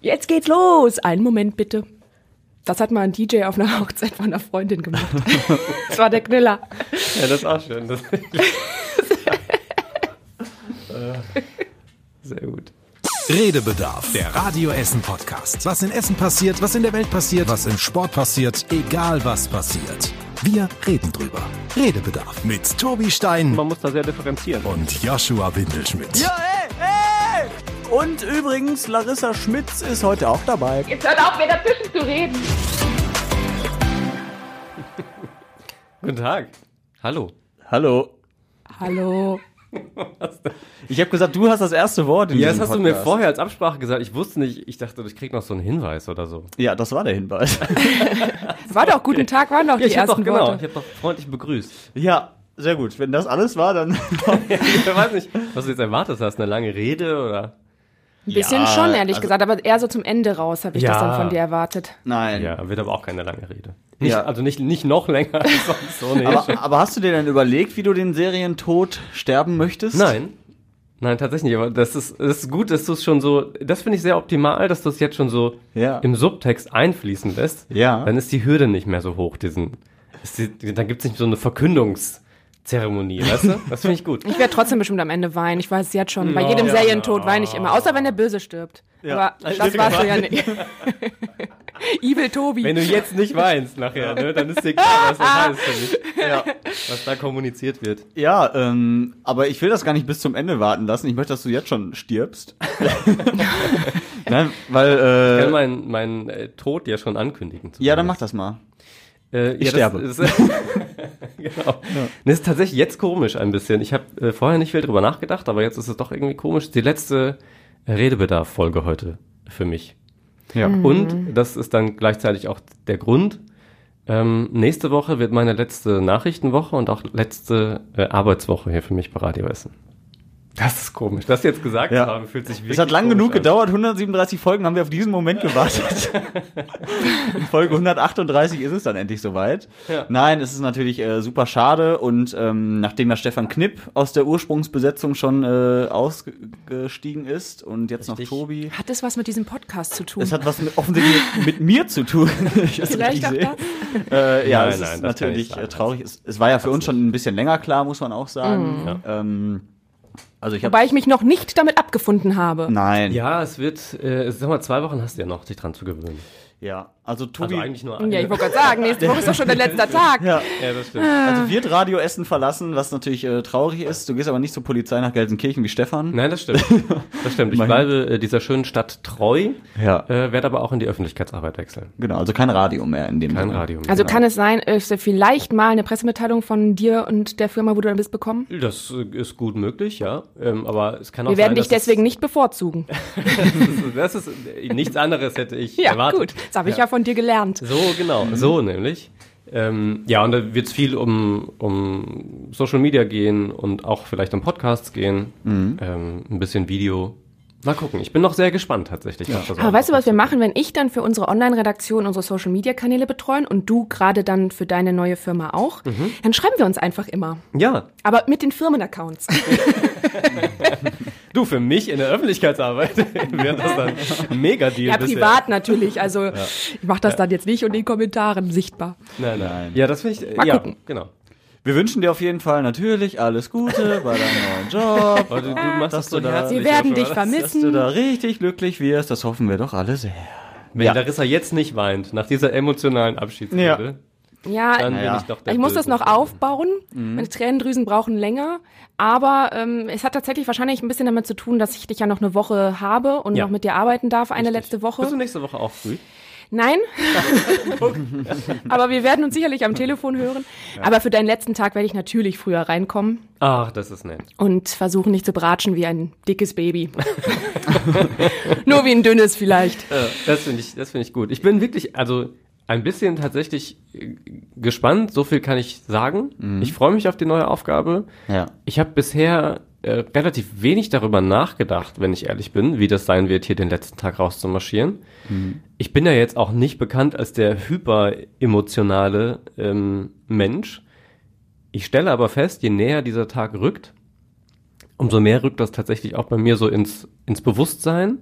Jetzt geht's los. Einen Moment bitte. Das hat mal ein DJ auf einer Hochzeit von einer Freundin gemacht. das war der Knüller. Ja, das ist auch schön. Das Sehr gut. Redebedarf, der Radio Essen Podcast. Was in Essen passiert, was in der Welt passiert, was im Sport passiert, egal was passiert. Wir reden drüber. Redebedarf mit Tobi Stein Man muss da sehr differenzieren. und Joshua Windelschmidt. Ja, ey, ey! Und übrigens, Larissa Schmitz ist heute auch dabei. Jetzt hört auf, mir dazwischen zu reden. Guten Tag. Hallo. Hallo. Hallo. Ich habe gesagt, du hast das erste Wort in Ja, das hast du mir Podcast. vorher als Absprache gesagt. Ich wusste nicht, ich dachte, ich krieg noch so einen Hinweis oder so. Ja, das war der Hinweis. War doch guten Tag, waren doch die ich habe doch, ersten genau, Worte. ich habe doch freundlich begrüßt. ja, sehr gut. Wenn das alles war, dann. ich weiß nicht, was du jetzt erwartet hast. Eine lange Rede oder? Ein bisschen Ja, schon, ehrlich also- gesagt, aber eher so zum Ende raus habe ich das Ja. dann von dir erwartet. Nein. Ja, wird aber auch keine lange Rede. Nicht, Ja. Also nicht, nicht noch länger als sonst so. Nee. Aber, aber hast du dir denn überlegt, wie du den Serientod sterben möchtest? Nein. Nein, tatsächlich nicht. Aber das ist, das ist gut, dass du es schon so, das finde ich sehr optimal, dass du es jetzt schon so Ja. im Subtext einfließen lässt. Ja. Dann ist die Hürde nicht mehr so hoch, diesen, ist die, dann gibt es nicht so eine Verkündungszeremonie, weißt du? Das finde ich gut. Ich werde trotzdem bestimmt am Ende weinen. Ich weiß es jetzt schon. Bei jedem Ja. Serientod weine ich immer. Außer wenn der Böse stirbt. Ja. Aber das warst du ja nicht. Evil Tobi. Wenn du jetzt nicht weinst nachher, ne, dann ist dir klar, was das heißt für mich. Ja. Was da kommuniziert wird. Ja, ähm, aber ich will das gar nicht bis zum Ende warten lassen. Ich möchte, dass du jetzt schon stirbst. Nein, weil, Ich kann äh, meinen mein, äh, Tod ja schon ankündigen. ja, dann mach das mal. Äh, Ich ja, sterbe. Das, das, genau. Das ist tatsächlich jetzt komisch ein bisschen. Ich habe äh, vorher nicht viel drüber nachgedacht, aber jetzt ist es doch irgendwie komisch. Die letzte Redebedarf-Folge heute für mich. Ja. Und das ist dann gleichzeitig auch der Grund. Ähm, nächste Woche wird meine letzte Nachrichtenwoche und auch letzte äh, Arbeitswoche hier für mich bei Radio Essen. Das ist komisch. Das jetzt gesagt Ja. zu haben, fühlt sich wirklich Es hat lang genug an. gedauert, 137 Folgen haben wir auf diesen Moment gewartet. In Folge 138 ist es dann endlich soweit. Ja. Nein, es ist natürlich äh, super schade und ähm, nachdem ja Stefan Knipp aus der Ursprungsbesetzung schon äh, ausgestiegen ist und jetzt Richtig. noch Tobi. Hat das was mit diesem Podcast zu tun? Es hat was mit, offensichtlich mit, mir zu tun. Ich das Vielleicht richtig auch sehe. das? Äh, ja, Nein, es nein, ist natürlich äh, traurig. Es, es war ja für uns schon ein bisschen länger klar, muss man auch sagen. Mhm. Ähm, also ich Wobei ich mich noch nicht damit abgefunden habe. Nein. Ja, es wird, äh, sag mal, zwei Wochen hast du ja noch, dich dran zu gewöhnen. Ja, also Tobi. Also eigentlich nur eine. Ja, ich wollte gerade sagen, nächste Woche ist doch schon der letzte Tag. ja, ja, das stimmt. also wird Radio Essen verlassen, was natürlich äh, traurig ist. Du gehst aber nicht zur Polizei nach Gelsenkirchen wie Stefan. Nein, das stimmt. Das stimmt. Ich bleibe äh, dieser schönen Stadt treu, Ja. äh, werde aber auch in die Öffentlichkeitsarbeit wechseln. Genau, also kein Radio mehr in dem Kein Sinne. Radio. mehr. Also kann es sein, ist vielleicht mal eine Pressemitteilung von dir und der Firma, wo du dann bist, bekommen? das äh, ist gut möglich, ja. Ähm, aber es kann auch Wir werden sein, dich dass deswegen nicht bevorzugen. Es, das ist äh, nichts anderes hätte ich Ja, erwartet. gut. Das habe ich ja. von dir gelernt. So, genau. So nämlich. Ähm, ja, und da wird es viel um, um Social Media gehen und auch vielleicht um Podcasts gehen. Mhm. Ähm, ein bisschen Video. Mal gucken. Ich bin noch sehr gespannt tatsächlich. so Aber weißt du, was wir machen, wenn ich dann für unsere Online-Redaktion unsere Social-Media-Kanäle betreuen und du gerade dann für deine neue Firma auch, Mhm. dann schreiben wir uns einfach immer. Ja, Aber mit den Firmenaccounts. du, für mich in der Öffentlichkeitsarbeit wäre das dann ein Mega-Deal. ja, bisher. privat natürlich. Also ich mache das dann jetzt nicht in den Kommentaren sichtbar. Nein, nein. Nein. Ja, das finde ich, Mal ja, gucken. genau. Wir wünschen dir auf jeden Fall natürlich alles Gute bei deinem neuen Job. Du, du machst Dass das so du da-. Wir werden dich Dass du vermissen. da richtig glücklich wirst, das hoffen wir doch alle sehr. Wenn Ja. Larissa jetzt nicht weint, nach dieser emotionalen Abschiedsrede, Ja, dann Naja. bin ich doch der ich muss das noch aufbauen. Mhm. Meine Tränendrüsen brauchen länger. Aber ähm, es hat tatsächlich wahrscheinlich ein bisschen damit zu tun, dass ich dich ja noch eine Woche habe und Ja. noch mit dir arbeiten darf, eine Richtig. letzte Woche. Bist du nächste Woche auch früh? Nein. Aber wir werden uns sicherlich am Telefon hören. Aber für deinen letzten Tag werde ich natürlich früher reinkommen Ach, das ist nett. und versuchen nicht zu bratschen wie ein dickes Baby. Nur wie ein dünnes vielleicht. Das finde ich, das finde ich gut. Ich bin wirklich, also ein bisschen tatsächlich äh, gespannt. So viel kann ich sagen. Ich freue mich auf die neue Aufgabe. Ja. Ich habe bisher äh, relativ wenig darüber nachgedacht, wenn ich ehrlich bin, wie das sein wird, hier den letzten Tag rauszumarschieren. Ich bin ja jetzt auch nicht bekannt als der hyperemotionale ähm, Mensch. Ich stelle aber fest, je näher dieser Tag rückt, umso mehr rückt das tatsächlich auch bei mir so ins, ins Bewusstsein.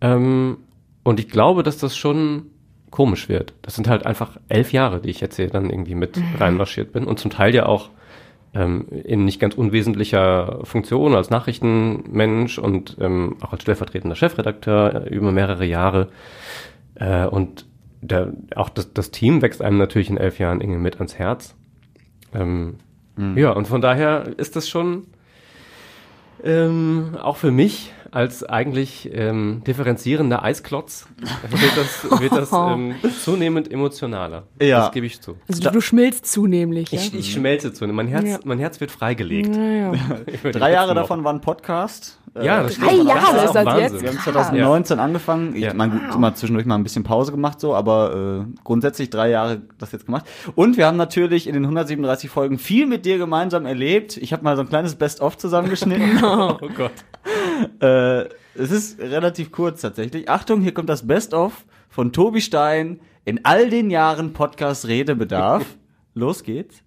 Ähm, Und ich glaube, dass das schon komisch wird. Das sind halt einfach elf Jahre, die ich jetzt hier dann irgendwie mit reinmarschiert bin und zum Teil ja auch ähm, in nicht ganz unwesentlicher Funktion als Nachrichtenmensch und ähm, auch als stellvertretender Chefredakteur äh, über mehrere Jahre. Äh, und der, auch das, das Team wächst einem natürlich in elf Jahren irgendwie mit ans Herz. Ähm, Ja, und von daher ist das schon ähm, auch für mich als eigentlich ähm, differenzierender Eisklotz wird das, wird das ähm, zunehmend emotionaler. Ja. Das gebe ich zu. Also du, du schmilzt zunehmlich, ja? Ich, ich schmelze zunehmend. Mein Herz, Ja. mein Herz wird freigelegt. Die Drei Jahre davon waren Podcast. Wochen. Ja, das Drei stimmt. Jahre das ist auch das Wahnsinn. jetzt? Wir haben 2019 angefangen. Ich Ja. meine, gut, immer zwischendurch mal ein bisschen Pause gemacht so, aber äh, grundsätzlich drei Jahre das jetzt gemacht. Und wir haben natürlich in den 137 Folgen viel mit dir gemeinsam erlebt. Ich habe mal so ein kleines Best-of zusammengeschnitten. Oh Gott. äh, es ist relativ kurz tatsächlich. Achtung, hier kommt das Best-of von Tobi Stein in all den Jahren Podcast Redebedarf. Los geht's.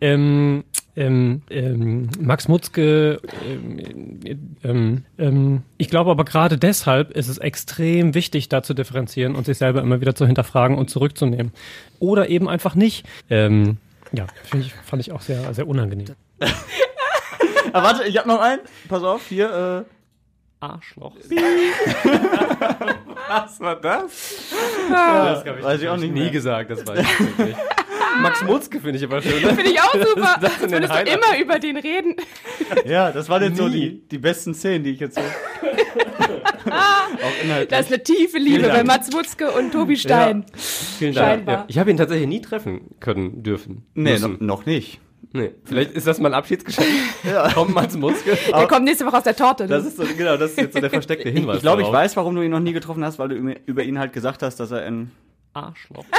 Ähm, ähm, ähm, Max Mutzke, ähm, ähm, ähm, ich glaube aber gerade deshalb ist es extrem wichtig, da zu differenzieren und sich selber immer wieder zu hinterfragen und zurückzunehmen. Oder eben einfach nicht. Ähm, ja, finde ich, fand ich auch sehr, sehr unangenehm. Ah, warte, ich habe noch einen. Pass auf, hier. Äh, Arschloch. Was war das? Ah, Das hab weiß ich auch nicht nie mehr. gesagt, das weiß ich nicht. Max Mutzke finde ich aber schön. Ne? Finde ich auch super. Das den Würdest du immer über den reden. ja, das waren jetzt so die, die besten Szenen, die ich jetzt so. auch inhaltlich. Das ist eine tiefe Liebe bei. Mats Wutzke und Tobi Stein. Vielen Dank. Scheinbar. Ja. Ich habe ihn tatsächlich nie treffen können, dürfen. nee, müssen. noch, nicht. Nee, vielleicht ist das mal ein Abschiedsgeschenk. ja. Kommt Mats Mutzke. Der kommt nächste Woche aus der Torte. Das ist so, genau, das ist jetzt so der versteckte Hinweis. ich glaube, ich weiß, warum du ihn noch nie getroffen hast, weil du über- über ihn halt gesagt hast, dass er ein. Arschloch.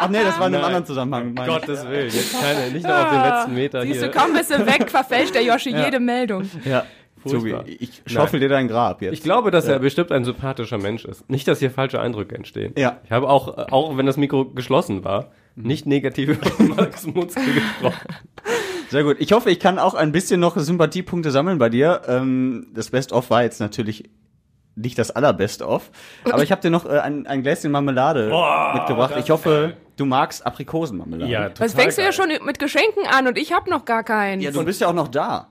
Ach nee, das war in einem Nein. anderen Zusammenhang. meine ich. Gottes Willen, jetzt keine, nicht noch auf den letzten Meter Ah, Siehst hier. du, kaum bist du weg, verfälscht der Yoshi jede Meldung. Ja. Furchtbar. ich schaufel dir dein Grab jetzt. Ich glaube, dass er bestimmt ein sympathischer Mensch ist. Nicht, dass hier falsche Eindrücke entstehen. Ja. Ich habe auch, auch wenn das Mikro geschlossen war, nicht negativ über Max Mutzke gesprochen. Sehr gut. Ich hoffe, ich kann auch ein bisschen noch Sympathiepunkte sammeln bei dir. Ähm, das Best-of war jetzt natürlich nicht das allerbest-of, aber ich habe dir noch äh, ein, ein Gläschen Marmelade mitgebracht. Ich hoffe, du magst Aprikosenmarmelade. Was fängst du ja schon mit Geschenken an und ich habe noch gar keinen. Ja, du bist ja auch noch da.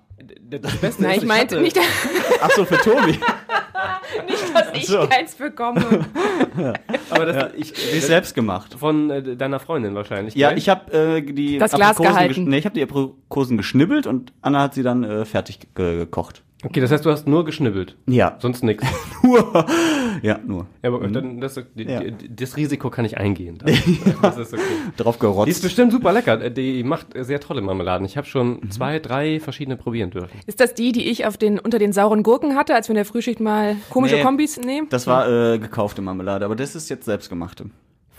Das Beste Na, ist, ich meinte hatte- nicht, Ach so, für Tobi. dass ich so. keins bekomme. aber das, ich, Die ist selbst gemacht. von äh, deiner Freundin wahrscheinlich. Ja, gell? ich habe äh, die Das Glas Aprikosen gehalten. Nee, ich habe die Aprikosen geschnibbelt und Anna hat sie dann äh, fertig ge gekocht. Okay, das heißt, du hast nur geschnibbelt. Ja. Sonst nichts. Nur. ja, nur. Ja, aber dann, das, die, Ja. die, das Risiko kann ich eingehen. Das, das ist okay. Drauf Die ist gerotzt. bestimmt super lecker. Die macht sehr tolle Marmeladen. Ich habe schon zwei, drei verschiedene probieren dürfen. Ist das die, die ich auf den, unter den sauren Gurken hatte, als wir in der Frühschicht mal komische Nee. Kombis nehmen? Das war äh, gekaufte Marmelade, aber das ist jetzt selbstgemachte.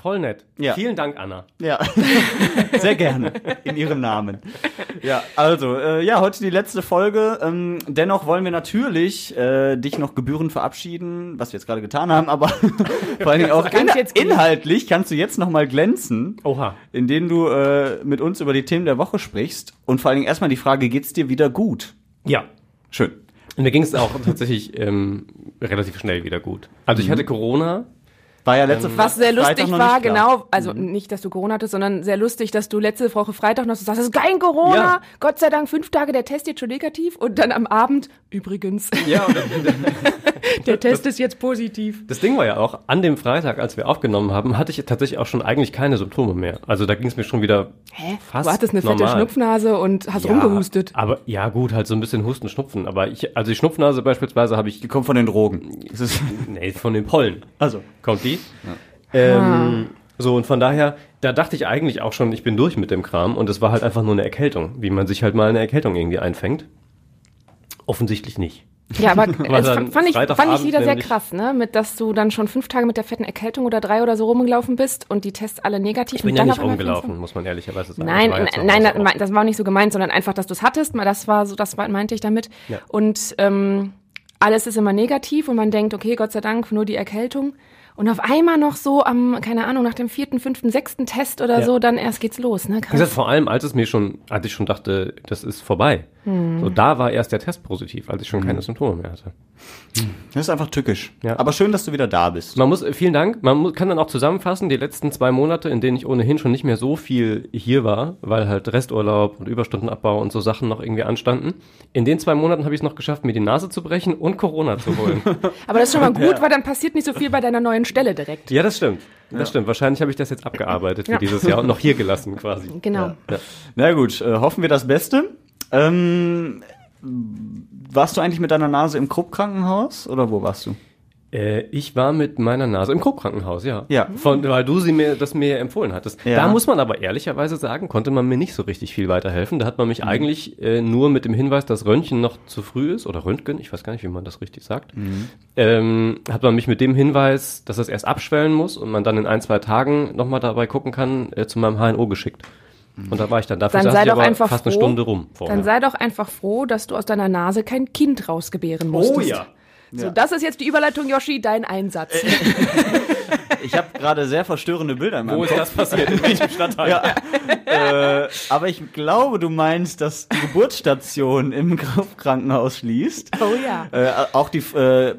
Voll nett. Ja. Vielen Dank, Anna. Ja, sehr gerne. In ihrem Namen. Ja, also, äh, ja, heute die letzte Folge. Ähm, dennoch wollen wir natürlich äh, dich noch gebührend verabschieden, was wir jetzt gerade getan haben, aber vor allen Dingen auch in, inhaltlich kannst du jetzt noch mal glänzen, Oha. indem du äh, mit uns über die Themen der Woche sprichst. Und vor allen Dingen erstmal die Frage, geht's dir wieder gut? Ja. Schön. Und mir ging es auch tatsächlich ähm, relativ schnell wieder gut. Also ich hatte Corona. War ja letzte Was sehr Freitag lustig war, genau, also nicht, dass du Corona hattest, sondern sehr lustig, dass du letzte Woche Freitag noch so sagst, das ist kein Corona, Ja. Gott sei Dank fünf Tage, der Test jetzt schon negativ und dann am Abend, übrigens, Ja, und der Test ist jetzt positiv. das Ding war ja auch, an dem Freitag, als wir aufgenommen haben, hatte ich tatsächlich auch schon eigentlich keine Symptome mehr. Also da ging es mir schon wieder Hä? fast du hattest eine fette normal. Schnupfnase und hast rumgehustet. Aber ja, gut, halt so ein bisschen Husten, Schnupfen. Aber ich, also die Schnupfnase beispielsweise habe ich, Die kommt von den Drogen. Das ist, nee, von den Pollen. also, kommt die. Ähm, so, und von daher, da dachte ich eigentlich auch schon, ich bin durch mit dem Kram und es war halt einfach nur eine Erkältung, wie man sich halt mal eine Erkältung irgendwie einfängt. Offensichtlich nicht. Ja, aber dann fand ich, fand ich wieder sehr krass, ne? Mit, dass du dann schon fünf Tage mit der fetten Erkältung oder drei oder so rumgelaufen bist und die Tests alle negativ Ich bin und ja dann nicht rumgelaufen, muss man ehrlicherweise sagen. Nein, ja zu nein, Hause das, das war auch nicht so gemeint, sondern einfach, dass du es hattest. Mal, Das war so, das war, meinte ich damit. Und ähm, alles ist immer negativ und man denkt, okay, Gott sei Dank, nur die Erkältung. Und auf einmal noch so am, keine Ahnung, nach dem vierten, fünften, sechsten Test oder Ja. so, dann erst geht's los, ne? Wie gesagt, vor allem, als es mir schon, als ich schon dachte, das ist vorbei. Hm. So, da war erst der Test positiv, als ich schon keine Symptome mehr hatte. Das ist einfach tückisch. Ja. Aber schön, dass du wieder da bist. Man muss, vielen Dank, man mu- kann dann auch zusammenfassen, die letzten zwei Monate, in denen ich ohnehin schon nicht mehr so viel hier war, weil halt Resturlaub und Überstundenabbau und so Sachen noch irgendwie anstanden. In den zwei Monaten habe ich es noch geschafft, mir die Nase zu brechen und Corona zu holen. Aber das ist schon mal gut, weil dann passiert nicht so viel bei deiner neuen Stelle direkt. ja, das stimmt. Das stimmt. Wahrscheinlich habe ich das jetzt abgearbeitet für Ja. dieses Jahr und noch hier gelassen quasi. Genau. Na gut, äh, hoffen wir das Beste. Ähm, warst du eigentlich mit deiner Nase im Krupp-Krankenhaus oder wo warst du? Äh, ich war mit meiner Nase im Krupp-Krankenhaus, ja. Ja. Von, weil du sie mir, das mir empfohlen hattest. Ja. Da muss man aber ehrlicherweise sagen, konnte man mir nicht so richtig viel weiterhelfen. Da hat man mich eigentlich äh, nur mit dem Hinweis, dass Röntgen noch zu früh ist oder Röntgen, ich weiß gar nicht, wie man das richtig sagt, ähm, hat man mich mit dem Hinweis, dass es erst abschwellen muss und man dann in ein, zwei Tagen nochmal dabei gucken kann, äh, zu meinem HNO geschickt. Und da war ich dann. Dafür Dann sei ich doch aber einfach fast eine froh. Stunde rum. Vorher. Dann sei doch einfach froh, dass du aus deiner Nase kein Kind rausgebären musstest. oh ja. So, das ist jetzt die Überleitung, Yoshi, dein Einsatz. Ich habe gerade sehr verstörende Bilder in meinem Wo ist Kopf. das passiert? In welchem Stadtteil? Ja. äh, aber ich glaube, du meinst, dass die Geburtsstation im Krankenhaus schließt. Oh ja. Äh, auch die äh,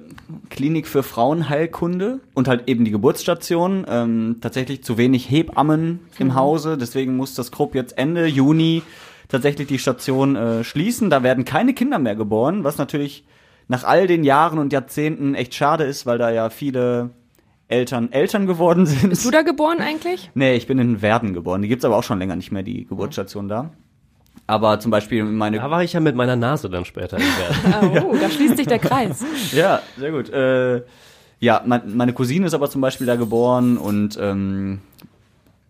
Klinik für Frauenheilkunde und halt eben die Geburtsstation. Ähm, tatsächlich zu wenig Hebammen im Hause, deswegen muss das Krupp jetzt Ende Juni tatsächlich die Station äh, schließen. Da werden keine Kinder mehr geboren, was natürlich nach all den Jahren und Jahrzehnten echt schade ist, weil da ja viele Eltern Eltern geworden sind. Bist du da geboren eigentlich? Nee, ich bin in Werden geboren. Die gibt's aber auch schon länger nicht mehr, die Geburtsstation da. Aber zum Beispiel meine Da war ich ja mit meiner Nase dann später in Werden. Oh, da schließt sich der Kreis. Ja, sehr gut. Äh, ja, mein, meine Cousine ist aber zum Beispiel da geboren und ähm,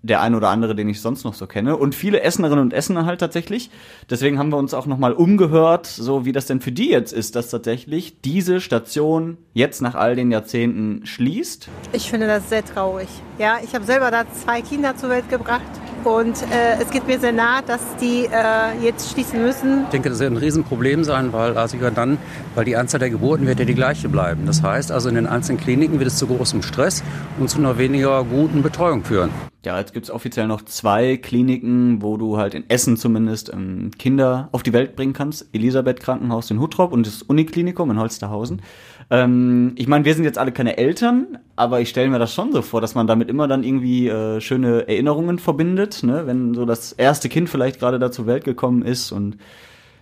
der ein oder andere, den ich sonst noch so kenne. Und viele Essenerinnen und Essener halt tatsächlich. Deswegen haben wir uns auch nochmal umgehört, so wie das denn für die jetzt ist, dass tatsächlich diese Station jetzt nach all den Jahrzehnten schließt. Ich finde das sehr traurig. Ja, ich habe selber da zwei Kinder zur Welt gebracht und äh, es geht mir sehr nahe, dass die äh, jetzt schließen müssen. Ich denke, das wird ein Riesenproblem sein, weil also dann, weil die Anzahl der Geburten wird ja die gleiche bleiben. Das heißt also in den einzelnen Kliniken wird es zu großem Stress und zu einer weniger guten Betreuung führen. Ja, jetzt gibt's offiziell noch zwei Kliniken, wo du halt in Essen zumindest ähm, Kinder auf die Welt bringen kannst. Elisabeth Krankenhaus in Huttrop und das Uniklinikum in Holsterhausen. Ähm, ich meine, wir sind jetzt alle keine Eltern, aber ich stelle mir das schon so vor, dass man damit immer dann irgendwie äh, schöne Erinnerungen verbindet, ne? wenn so das erste Kind vielleicht gerade da zur Welt gekommen ist und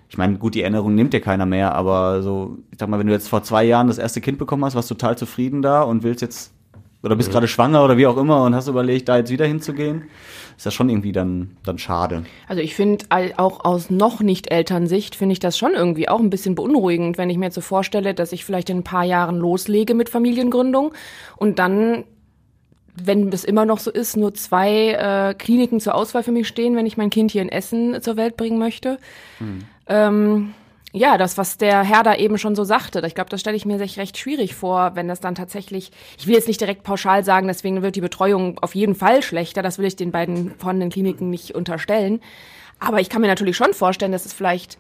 ich meine, gut, die Erinnerung nimmt dir keiner mehr, aber so, ich sag mal, wenn du jetzt vor zwei Jahren das erste Kind bekommen hast, warst du total zufrieden da und willst jetzt oder bist gerade schwanger oder wie auch immer und hast überlegt, da jetzt wieder hinzugehen, ist das schon irgendwie dann, dann schade. Also ich finde auch aus noch nicht Elternsicht finde ich das schon irgendwie auch ein bisschen beunruhigend, wenn ich mir jetzt so vorstelle, dass ich vielleicht in ein paar Jahren loslege mit Familiengründung und dann wenn es immer noch so ist, nur zwei äh, Kliniken zur Auswahl für mich stehen, wenn ich mein Kind hier in Essen zur Welt bringen möchte. Ähm, ja, das, was der Herr da eben schon so sagte, ich glaube, das stelle ich mir sich recht schwierig vor, wenn das dann tatsächlich, ich will jetzt nicht direkt pauschal sagen, deswegen wird die Betreuung auf jeden Fall schlechter, das will ich den beiden vorhandenen Kliniken nicht unterstellen. Aber ich kann mir natürlich schon vorstellen, dass es vielleicht,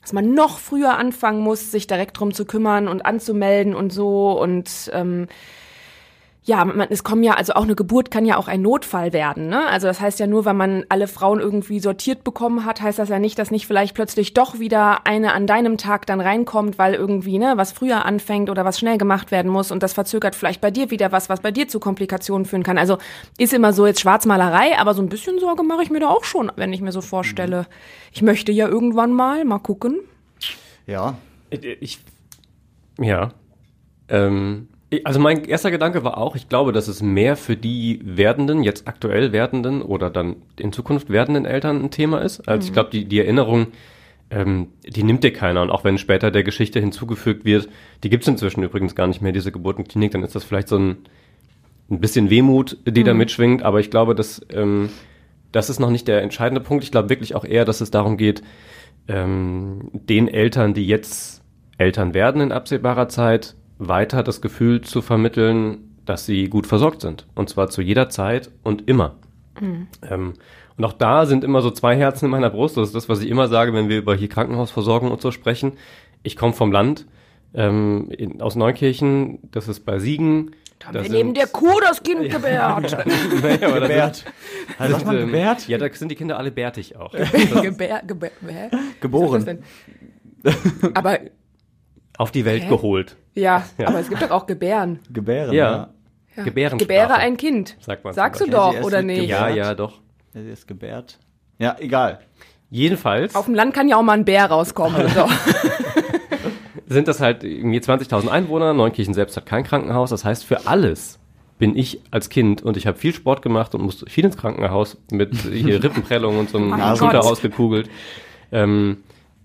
dass man noch früher anfangen muss, sich direkt drum zu kümmern und anzumelden und so und ähm, ja, man, es kommen ja, also auch eine Geburt kann ja auch ein Notfall werden, ne? Also das heißt ja nur, weil man alle Frauen irgendwie sortiert bekommen hat, heißt das ja nicht, dass nicht vielleicht plötzlich doch wieder eine an deinem Tag dann reinkommt, weil irgendwie, ne, was früher anfängt oder was schnell gemacht werden muss und das verzögert vielleicht bei dir wieder was, was bei dir zu Komplikationen führen kann. Also ist immer so jetzt Schwarzmalerei, aber so ein bisschen Sorge mache ich mir da auch schon, wenn ich mir so vorstelle. Ich möchte ja irgendwann mal, mal gucken. Ja. Ich, ja. Ähm, also mein erster Gedanke war auch, ich glaube, dass es mehr für die werdenden, jetzt aktuell werdenden oder dann in Zukunft werdenden Eltern ein Thema ist. Also ich glaube, die, die Erinnerung, ähm, die nimmt dir keiner. Und auch wenn später der Geschichte hinzugefügt wird, die gibt es inzwischen übrigens gar nicht mehr, diese Geburtenklinik, dann ist das vielleicht so ein, ein bisschen Wehmut, die da mitschwingt. Aber ich glaube, dass ähm, das ist noch nicht der entscheidende Punkt. Ich glaube wirklich auch eher, dass es darum geht, ähm, den Eltern, die jetzt Eltern werden in absehbarer Zeit, weiter das Gefühl zu vermitteln, dass sie gut versorgt sind. Und zwar zu jeder Zeit und immer. Ähm, und auch da sind immer so zwei Herzen in meiner Brust. Das ist das, was ich immer sage, wenn wir über hier Krankenhausversorgung und so sprechen. Ich komme vom Land, ähm, in, aus Neukirchen, das ist bei Siegen. Da haben Das wir neben der Kuh das Kind gebärt. aber da Gebärt. Also, sagt man ähm, gebärt? Ja, da sind die Kinder alle bärtig auch. Gebär, gebär? Geboren. Das? Aber, Auf die Welt Hä? geholt. ja, aber es gibt doch auch Gebären. Gebären, Ja. Ja. Gebärensprache. Gebäre ein Kind. Sagt man Sagst du doch, Ja, oder nicht? Ja, Gebärt. ja, doch. Er ist gebärt. Ja, egal. Jedenfalls Auf dem Land kann ja auch mal ein Bär rauskommen. So. sind das halt irgendwie 20.000 Einwohner. Neunkirchen selbst hat kein Krankenhaus. Das heißt, für alles bin ich als Kind und ich habe viel Sport gemacht und musste viel ins Krankenhaus mit hier Rippenprellung und so einem Gott. rausgekugelt. Ähm,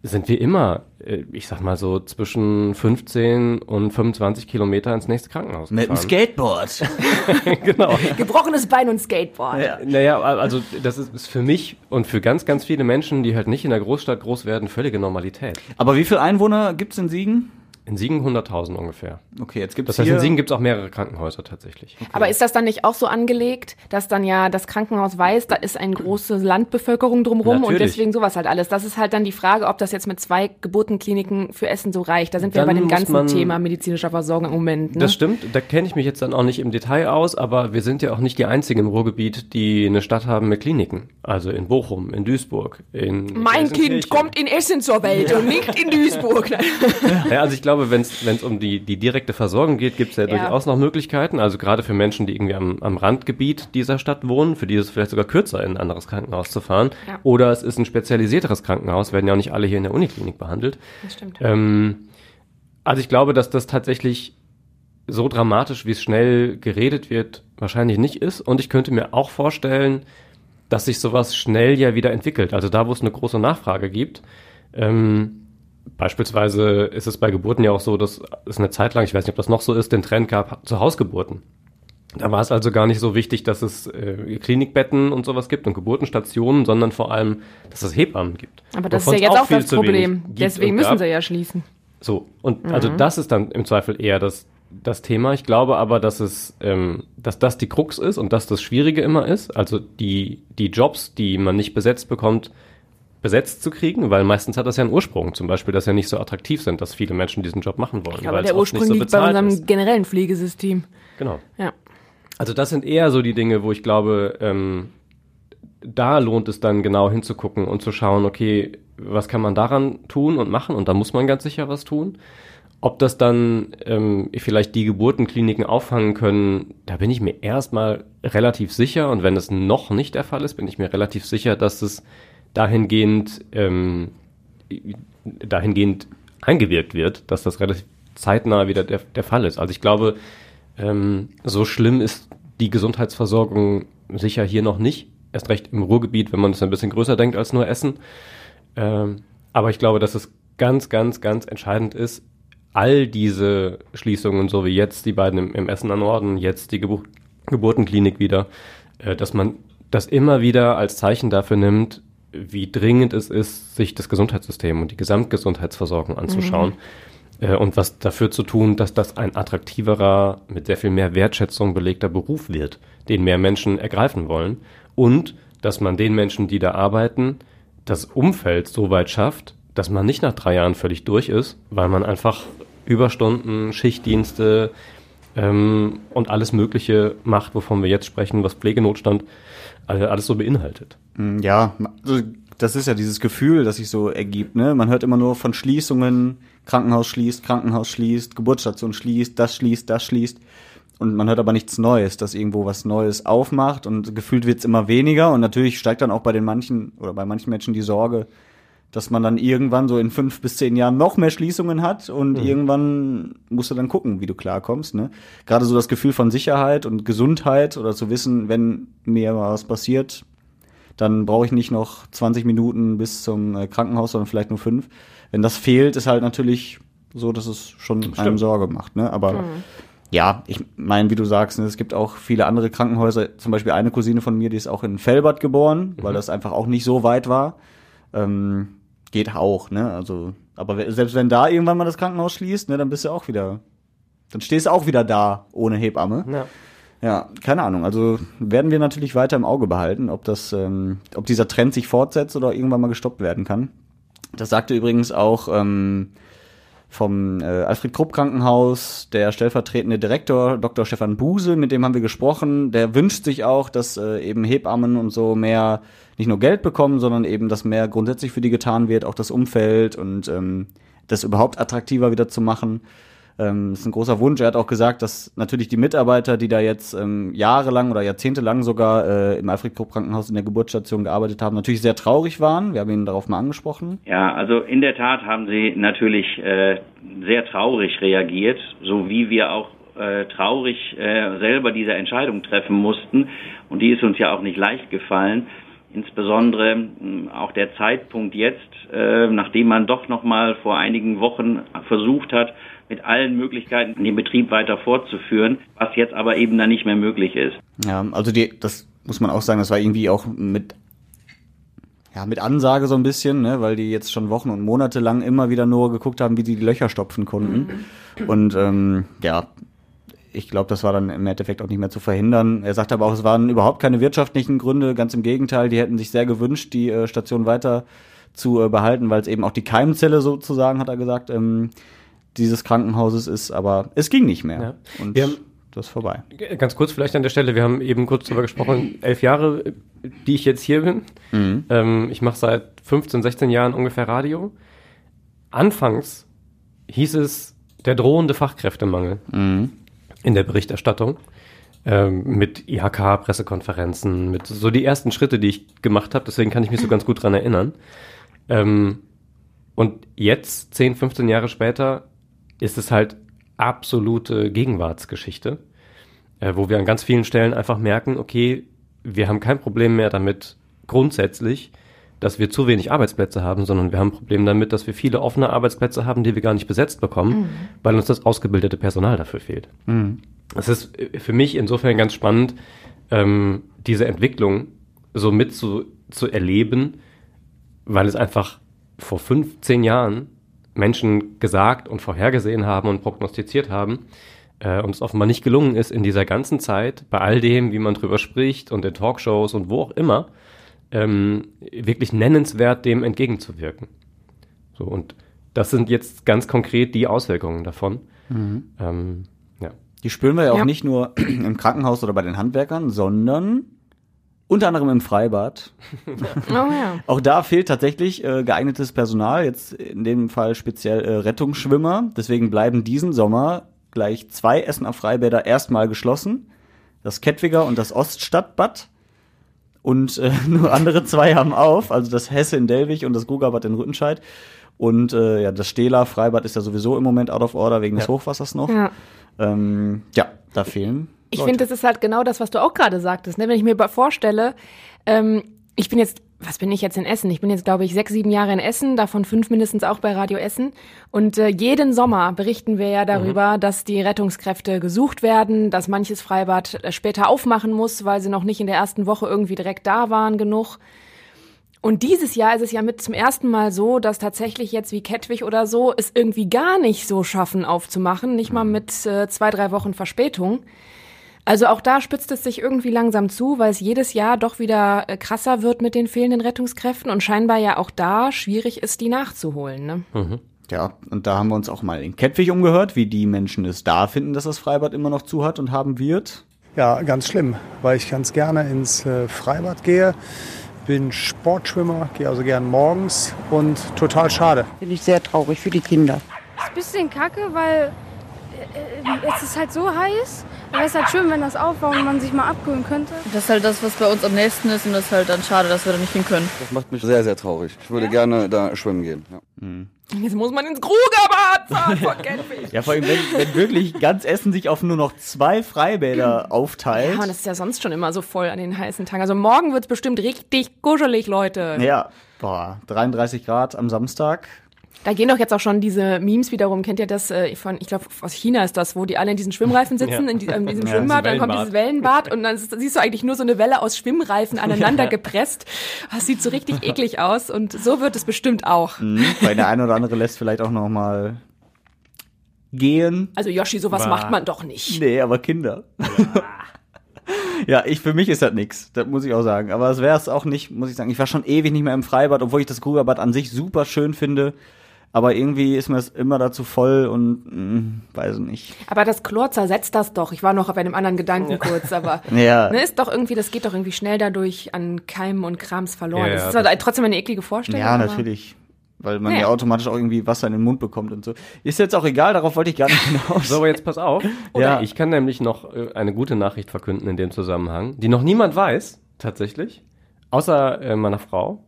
sind wir immer, äh, ich sag mal so, zwischen 15 und 25 Kilometer ins nächste Krankenhaus Mit dem gefahren. Skateboard. genau. Gebrochenes Bein und Skateboard. Ja. Naja, also das ist, ist für mich und für ganz, ganz viele Menschen, die halt nicht in der Großstadt groß werden, völlige Normalität. Aber wie viele Einwohner gibt's in Siegen? In Siegen 100.000 ungefähr. Okay, jetzt gibt's Das heißt, hier... in Siegen gibt's auch mehrere Krankenhäuser tatsächlich. Aber ist das dann nicht auch so angelegt, dass dann ja das Krankenhaus weiß, da ist eine große Landbevölkerung drumherum und deswegen sowas halt alles? Das ist halt dann die Frage, ob das jetzt mit zwei Geburtenkliniken für Essen so reicht. Da sind wir Dann bei dem ganzen man- Thema medizinischer Versorgung im Moment. Ne? Das stimmt, da kenne ich mich jetzt dann auch nicht im Detail aus, aber wir sind ja auch nicht die einzigen im Ruhrgebiet, die eine Stadt haben mit Kliniken. Also in Bochum, in Duisburg, in mein Kind kommt in Essen zur Welt und nicht in Duisburg. Ja, also ich glaube, wenn es um die, die direkte Versorgung geht, gibt es ja, Ja. durchaus noch Möglichkeiten. Also gerade für Menschen, die irgendwie am, am Randgebiet dieser Stadt wohnen, für die ist es vielleicht sogar kürzer, in ein anderes Krankenhaus zu fahren. Ja. Oder es ist ein spezialisierteres Krankenhaus, werden ja auch nicht alle hier in der Uniklinik behandelt. Das stimmt. Ähm, also ich glaube, dass das tatsächlich so dramatisch, wie es schnell geredet wird, wahrscheinlich nicht ist. Und ich könnte mir auch vorstellen, dass sich sowas schnell ja wieder entwickelt. Also da, wo es eine große Nachfrage gibt. Ähm, beispielsweise ist es bei Geburten ja auch so, dass es eine Zeit lang, ich weiß nicht, ob das noch so ist, den Trend gab zu Hausgeburten. Da war es also gar nicht so wichtig, dass es äh, Klinikbetten und sowas gibt und Geburtenstationen, sondern vor allem, dass es Hebammen gibt. Aber das ist ja jetzt auch, viel das Problem. Deswegen müssen sie ja schließen. So, und also das ist dann im Zweifel eher das, das Thema. Ich glaube aber, dass es, ähm, dass das die Krux ist und dass das Schwierige immer ist. Also die, die Jobs, die man nicht besetzt bekommt, besetzt zu kriegen, weil meistens hat das ja einen Ursprung. Zum Beispiel, dass ja nicht so attraktiv sind, dass viele Menschen diesen Job machen wollen. Aber weil der Ursprung so liegt bei unserem ist. generellen Pflegesystem. Genau. Ja. Also das sind eher so die Dinge, wo ich glaube, ähm, da lohnt es dann genau hinzugucken und zu schauen, okay, was kann man daran tun und machen und da muss man ganz sicher was tun. Ob das dann ähm, vielleicht die Geburtenkliniken auffangen können, da bin ich mir erstmal relativ sicher und wenn es noch nicht der Fall ist, bin ich mir relativ sicher, dass es dahingehend ähm, dahingehend eingewirkt wird, dass das relativ zeitnah wieder der, der Fall ist. Also ich glaube, ähm, so schlimm ist die Gesundheitsversorgung sicher hier noch nicht. Erst recht im Ruhrgebiet, wenn man es ein bisschen größer denkt als nur Essen. Ähm, aber ich glaube, dass es ganz, ganz, ganz entscheidend ist, all diese Schließungen, so wie jetzt die beiden im, im Essen an Norden, jetzt die Gebu Geburtenklinik wieder, äh, dass man das immer wieder als Zeichen dafür nimmt, wie dringend es ist, sich das Gesundheitssystem und die Gesamtgesundheitsversorgung anzuschauen. Äh, und was dafür zu tun, dass das ein attraktiverer, mit sehr viel mehr Wertschätzung belegter Beruf wird, den mehr Menschen ergreifen wollen. Und dass man den Menschen, die da arbeiten, das Umfeld so weit schafft, dass man nicht nach drei Jahren völlig durch ist, weil man einfach Überstunden, Schichtdienste ähm, und alles Mögliche macht, wovon wir jetzt sprechen, was Pflegenotstand äh, alles so beinhaltet. Mm, Ja, das ist ja dieses Gefühl, das sich so ergibt. Ne? Man hört immer nur von Schließungen, Krankenhaus schließt, Krankenhaus schließt, Geburtsstation schließt, das schließt, das schließt. Und man hört aber nichts Neues, dass irgendwo was Neues aufmacht und gefühlt wird's immer weniger. Und natürlich steigt dann auch bei den manchen oder bei manchen Menschen die Sorge, dass man dann irgendwann so in fünf bis zehn Jahren noch mehr Schließungen hat und irgendwann musst du dann gucken, wie du klarkommst. Ne? Gerade so das Gefühl von Sicherheit und Gesundheit oder zu wissen, wenn mir was passiert, dann brauche ich nicht noch 20 Minuten bis zum äh, Krankenhaus, sondern vielleicht nur fünf. Wenn das fehlt, ist halt natürlich so, dass es schon einem Sorge macht. Ne? Aber ja, ich meine, wie du sagst, ne, es gibt auch viele andere Krankenhäuser. Zum Beispiel eine Cousine von mir, die ist auch in Fellbad geboren, weil das einfach auch nicht so weit war. Ähm, geht auch, ne? Also, aber selbst wenn da irgendwann mal das Krankenhaus schließt, ne, dann bist du auch wieder, dann stehst du auch wieder da ohne Hebamme. Ja. Ja, keine Ahnung. Also werden wir natürlich weiter im Auge behalten, ob das, ähm, ob dieser Trend sich fortsetzt oder irgendwann mal gestoppt werden kann. Das sagte übrigens auch ähm, vom äh, Alfred Krupp Krankenhaus, der stellvertretende Direktor Dr. Stefan Buse, mit dem haben wir gesprochen, der wünscht sich auch, dass äh, eben Hebammen und so mehr nicht nur Geld bekommen, sondern eben, dass mehr grundsätzlich für die getan wird, auch das Umfeld und ähm, das überhaupt attraktiver wieder zu machen. Ähm, ist ein großer Wunsch. Er hat auch gesagt, dass natürlich die Mitarbeiter, die da jetzt ähm, jahrelang oder jahrzehntelang sogar äh, im Alfred Krupp Krankenhaus in der Geburtsstation gearbeitet haben, natürlich sehr traurig waren. Wir haben ihn darauf mal angesprochen. Ja, also in der Tat haben sie natürlich äh, sehr traurig reagiert, so wie wir auch äh, traurig äh, selber diese Entscheidung treffen mussten. Und die ist uns ja auch nicht leicht gefallen. Insbesondere auch der Zeitpunkt jetzt, äh, nachdem man doch noch mal vor einigen Wochen versucht hat, mit allen Möglichkeiten den Betrieb weiter fortzuführen, was jetzt aber eben dann nicht mehr möglich ist. Ja, also die, das muss man auch sagen, das war irgendwie auch mit ja, mit Ansage so ein bisschen, ne, weil die jetzt schon Wochen und Monate lang immer wieder nur geguckt haben, wie die die Löcher stopfen konnten. Und ähm, ja, ich glaube, das war dann im Endeffekt auch nicht mehr zu verhindern. Er sagte aber auch, es waren überhaupt keine wirtschaftlichen Gründe, ganz im Gegenteil, die hätten sich sehr gewünscht, die äh, Station weiter zu äh, behalten, weil es eben auch die Keimzelle sozusagen, hat er gesagt, ähm, dieses Krankenhauses ist, aber es ging nicht mehr. Ja. Und Wir haben- das ist vorbei. Ganz kurz vielleicht an der Stelle, wir haben eben kurz darüber gesprochen, elf Jahre, die ich jetzt hier bin. Ähm, ich mache seit 15, 16 Jahren ungefähr Radio. Anfangs hieß es der drohende Fachkräftemangel in der Berichterstattung. Ähm, mit IHK-Pressekonferenzen, mit so die ersten Schritte, die ich gemacht habe, deswegen kann ich mich so ganz gut dran erinnern. Ähm, und jetzt, 10, 15 Jahre später, ist es halt absolute Gegenwartsgeschichte, äh, wo wir an ganz vielen Stellen einfach merken, okay, wir haben kein Problem mehr damit grundsätzlich, dass wir zu wenig Arbeitsplätze haben, sondern wir haben ein Problem damit, dass wir viele offene Arbeitsplätze haben, die wir gar nicht besetzt bekommen, weil uns das ausgebildete Personal dafür fehlt. Es ist äh, für mich insofern ganz spannend, ähm, diese Entwicklung so mit zu, zu erleben, weil es einfach vor 15 Jahren Menschen gesagt und vorhergesehen haben und prognostiziert haben äh, und es offenbar nicht gelungen ist, in dieser ganzen Zeit, bei all dem, wie man drüber spricht und in Talkshows und wo auch immer, ähm, wirklich nennenswert dem entgegenzuwirken. So, und das sind jetzt ganz konkret die Auswirkungen davon. Ähm, ja. Die spüren wir ja auch Ja. nicht nur im Krankenhaus oder bei den Handwerkern, sondern unter anderem im Freibad. Oh ja. Auch da fehlt tatsächlich äh, geeignetes Personal, jetzt in dem Fall speziell äh, Rettungsschwimmer. Deswegen bleiben diesen Sommer gleich zwei Essener Freibäder erstmal geschlossen. Das Kettwiger und das Oststadtbad. Und äh, nur andere zwei haben auf, also das Hesse in Delwig und das Grugerbad in Rüttenscheid. Und äh, ja, das Stehler Freibad ist ja sowieso im Moment out of order wegen des Hochwassers noch. Ja. Ähm, ja, da fehlen. Ich finde, das ist halt genau das, was du auch gerade sagtest. Ne? Wenn ich mir vorstelle, ähm, ich bin jetzt, was bin ich jetzt in Essen? Ich bin jetzt, glaube ich, sechs, sieben Jahre in Essen, davon fünf mindestens auch bei Radio Essen. Und äh, jeden Sommer berichten wir ja darüber, dass die Rettungskräfte gesucht werden, dass manches Freibad äh, später aufmachen muss, weil sie noch nicht in der ersten Woche irgendwie direkt da waren genug. Und dieses Jahr ist es ja mit zum ersten Mal so, dass tatsächlich jetzt wie Kettwig oder so es irgendwie gar nicht so schaffen aufzumachen, nicht mal mit äh, zwei, drei Wochen Verspätung. Also auch da spitzt es sich irgendwie langsam zu, weil es jedes Jahr doch wieder äh, krasser wird mit den fehlenden Rettungskräften und scheinbar ja auch da schwierig ist, die nachzuholen. Ne? Ja, und da haben wir uns auch mal in Kettwig umgehört, wie die Menschen es da finden, dass das Freibad immer noch zu hat und haben wird. Ja, ganz schlimm, weil ich ganz gerne ins äh, Freibad gehe. Bin Sportschwimmer, gehe also gern morgens und total schade. Finde ich sehr traurig für die Kinder. ist ein bisschen kacke, weil äh, es ist halt so heiß. Aber es ist halt schön, wenn das aufbaut und man sich mal abkühlen könnte. Das ist halt das, was bei uns am nächsten ist und das ist halt dann schade, dass wir da nicht hin können. Das macht mich sehr, sehr traurig. Ich würde gerne da schwimmen gehen. Ja. Jetzt muss man ins Grugerbad fahren von Kettwig. Ja, vor allem, wenn, wenn wirklich ganz Essen sich auf nur noch zwei Freibäder aufteilt. Ja, und das ist ja sonst schon immer so voll an den heißen Tagen. Also morgen wird's bestimmt richtig kuschelig, Leute. Ja, boah, 33 Grad am Samstag. Da gehen doch jetzt auch schon diese Memes wiederum. Kennt ihr das äh, von, ich glaube, aus China ist das, wo die alle in diesen Schwimmreifen sitzen, in, die, in diesem Ja, Schwimmbad, dann kommt dieses Wellenbad und dann siehst du eigentlich nur so eine Welle aus Schwimmreifen aneinander gepresst. Das sieht so richtig eklig aus und so wird es bestimmt auch. Mhm, weil der eine oder andere lässt vielleicht auch noch mal gehen. Also Yoshi, sowas Bah. macht man doch nicht. Nee, aber Kinder. ja, ich für mich ist das nix, das muss ich auch sagen. Aber es wäre es auch nicht, muss ich sagen. Ich war schon ewig nicht mehr im Freibad, obwohl ich das Grugerbad an sich super schön finde. Aber irgendwie ist mir das immer dazu voll und mh, weiß nicht. Aber das Chlor zersetzt das doch. Ich war noch auf einem anderen Gedanken kurz, aber Ja. ne, ist doch irgendwie, das geht doch irgendwie schnell dadurch an Keimen und Krams verloren. Ja, das ja, ist zwar trotzdem eine eklige Vorstellung. Ja, aber- natürlich. Weil man Ja. ja automatisch auch irgendwie Wasser in den Mund bekommt und so. Ist jetzt auch egal, darauf wollte ich gar nicht hinaus. So, aber jetzt pass auf. Ja. Ich kann nämlich noch äh, eine gute Nachricht verkünden in dem Zusammenhang, die noch niemand weiß, tatsächlich. Außer äh, meiner Frau.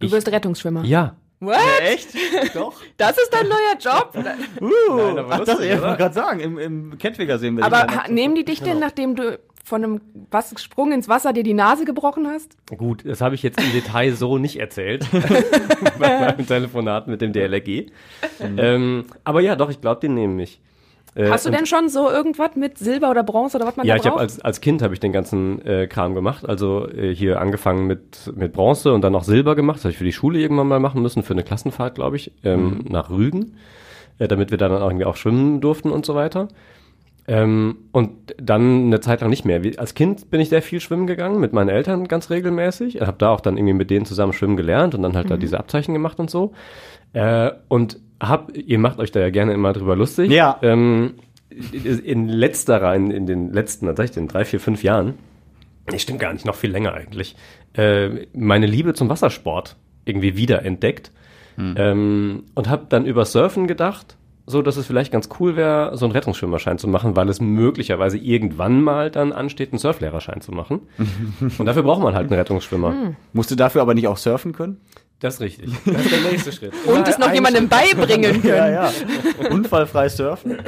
Du wirst Rettungsschwimmer. Ja. What? Echt? Doch. Das ist dein neuer Job? Uh, Nein, aber ach, das ich wollte gerade sagen, im, im Kettwiger sehen wir Aber ha- nehmen die dich denn, nachdem du von einem was, Sprung ins Wasser dir die Nase gebrochen hast? Gut, das habe ich jetzt im Detail so nicht erzählt. bei meinem Telefonat mit dem DLRG. Ähm, aber ja, doch, ich glaube, die nehmen mich. Äh, Hast du denn schon so irgendwas mit Silber oder Bronze oder was man Ja, da ich habe braucht? als, als Kind habe ich den ganzen äh, Kram gemacht. Also äh, hier angefangen mit, mit Bronze und dann noch Silber gemacht. Das habe ich für die Schule irgendwann mal machen müssen, für eine Klassenfahrt, glaube ich, ähm, nach Rügen, äh, damit wir da dann auch irgendwie auch schwimmen durften und so weiter. Ähm, und dann eine Zeit lang nicht mehr. Wie, als Kind bin ich sehr viel schwimmen gegangen, mit meinen Eltern ganz regelmäßig. Habe da auch dann irgendwie mit denen zusammen schwimmen gelernt und dann halt da diese Abzeichen gemacht und so. Äh, und hab, ihr macht euch da ja gerne immer drüber lustig. Ja. Ähm, in letzterer, in, in den letzten, was sag ich denn, drei, vier, fünf Jahren, nee, stimmt gar nicht, noch viel länger eigentlich, äh, meine Liebe zum Wassersport irgendwie wiederentdeckt. Ähm, und habe dann über Surfen gedacht, so dass es vielleicht ganz cool wäre, so einen Rettungsschwimmerschein zu machen, weil es möglicherweise irgendwann mal dann ansteht, einen Surflehrerschein zu machen. und dafür braucht man halt einen Rettungsschwimmer. Musst du dafür aber nicht auch surfen können? Das ist richtig. Das ist der nächste Schritt. Und es noch jemandem beibringen können. Ja, ja. Unfallfrei surfen.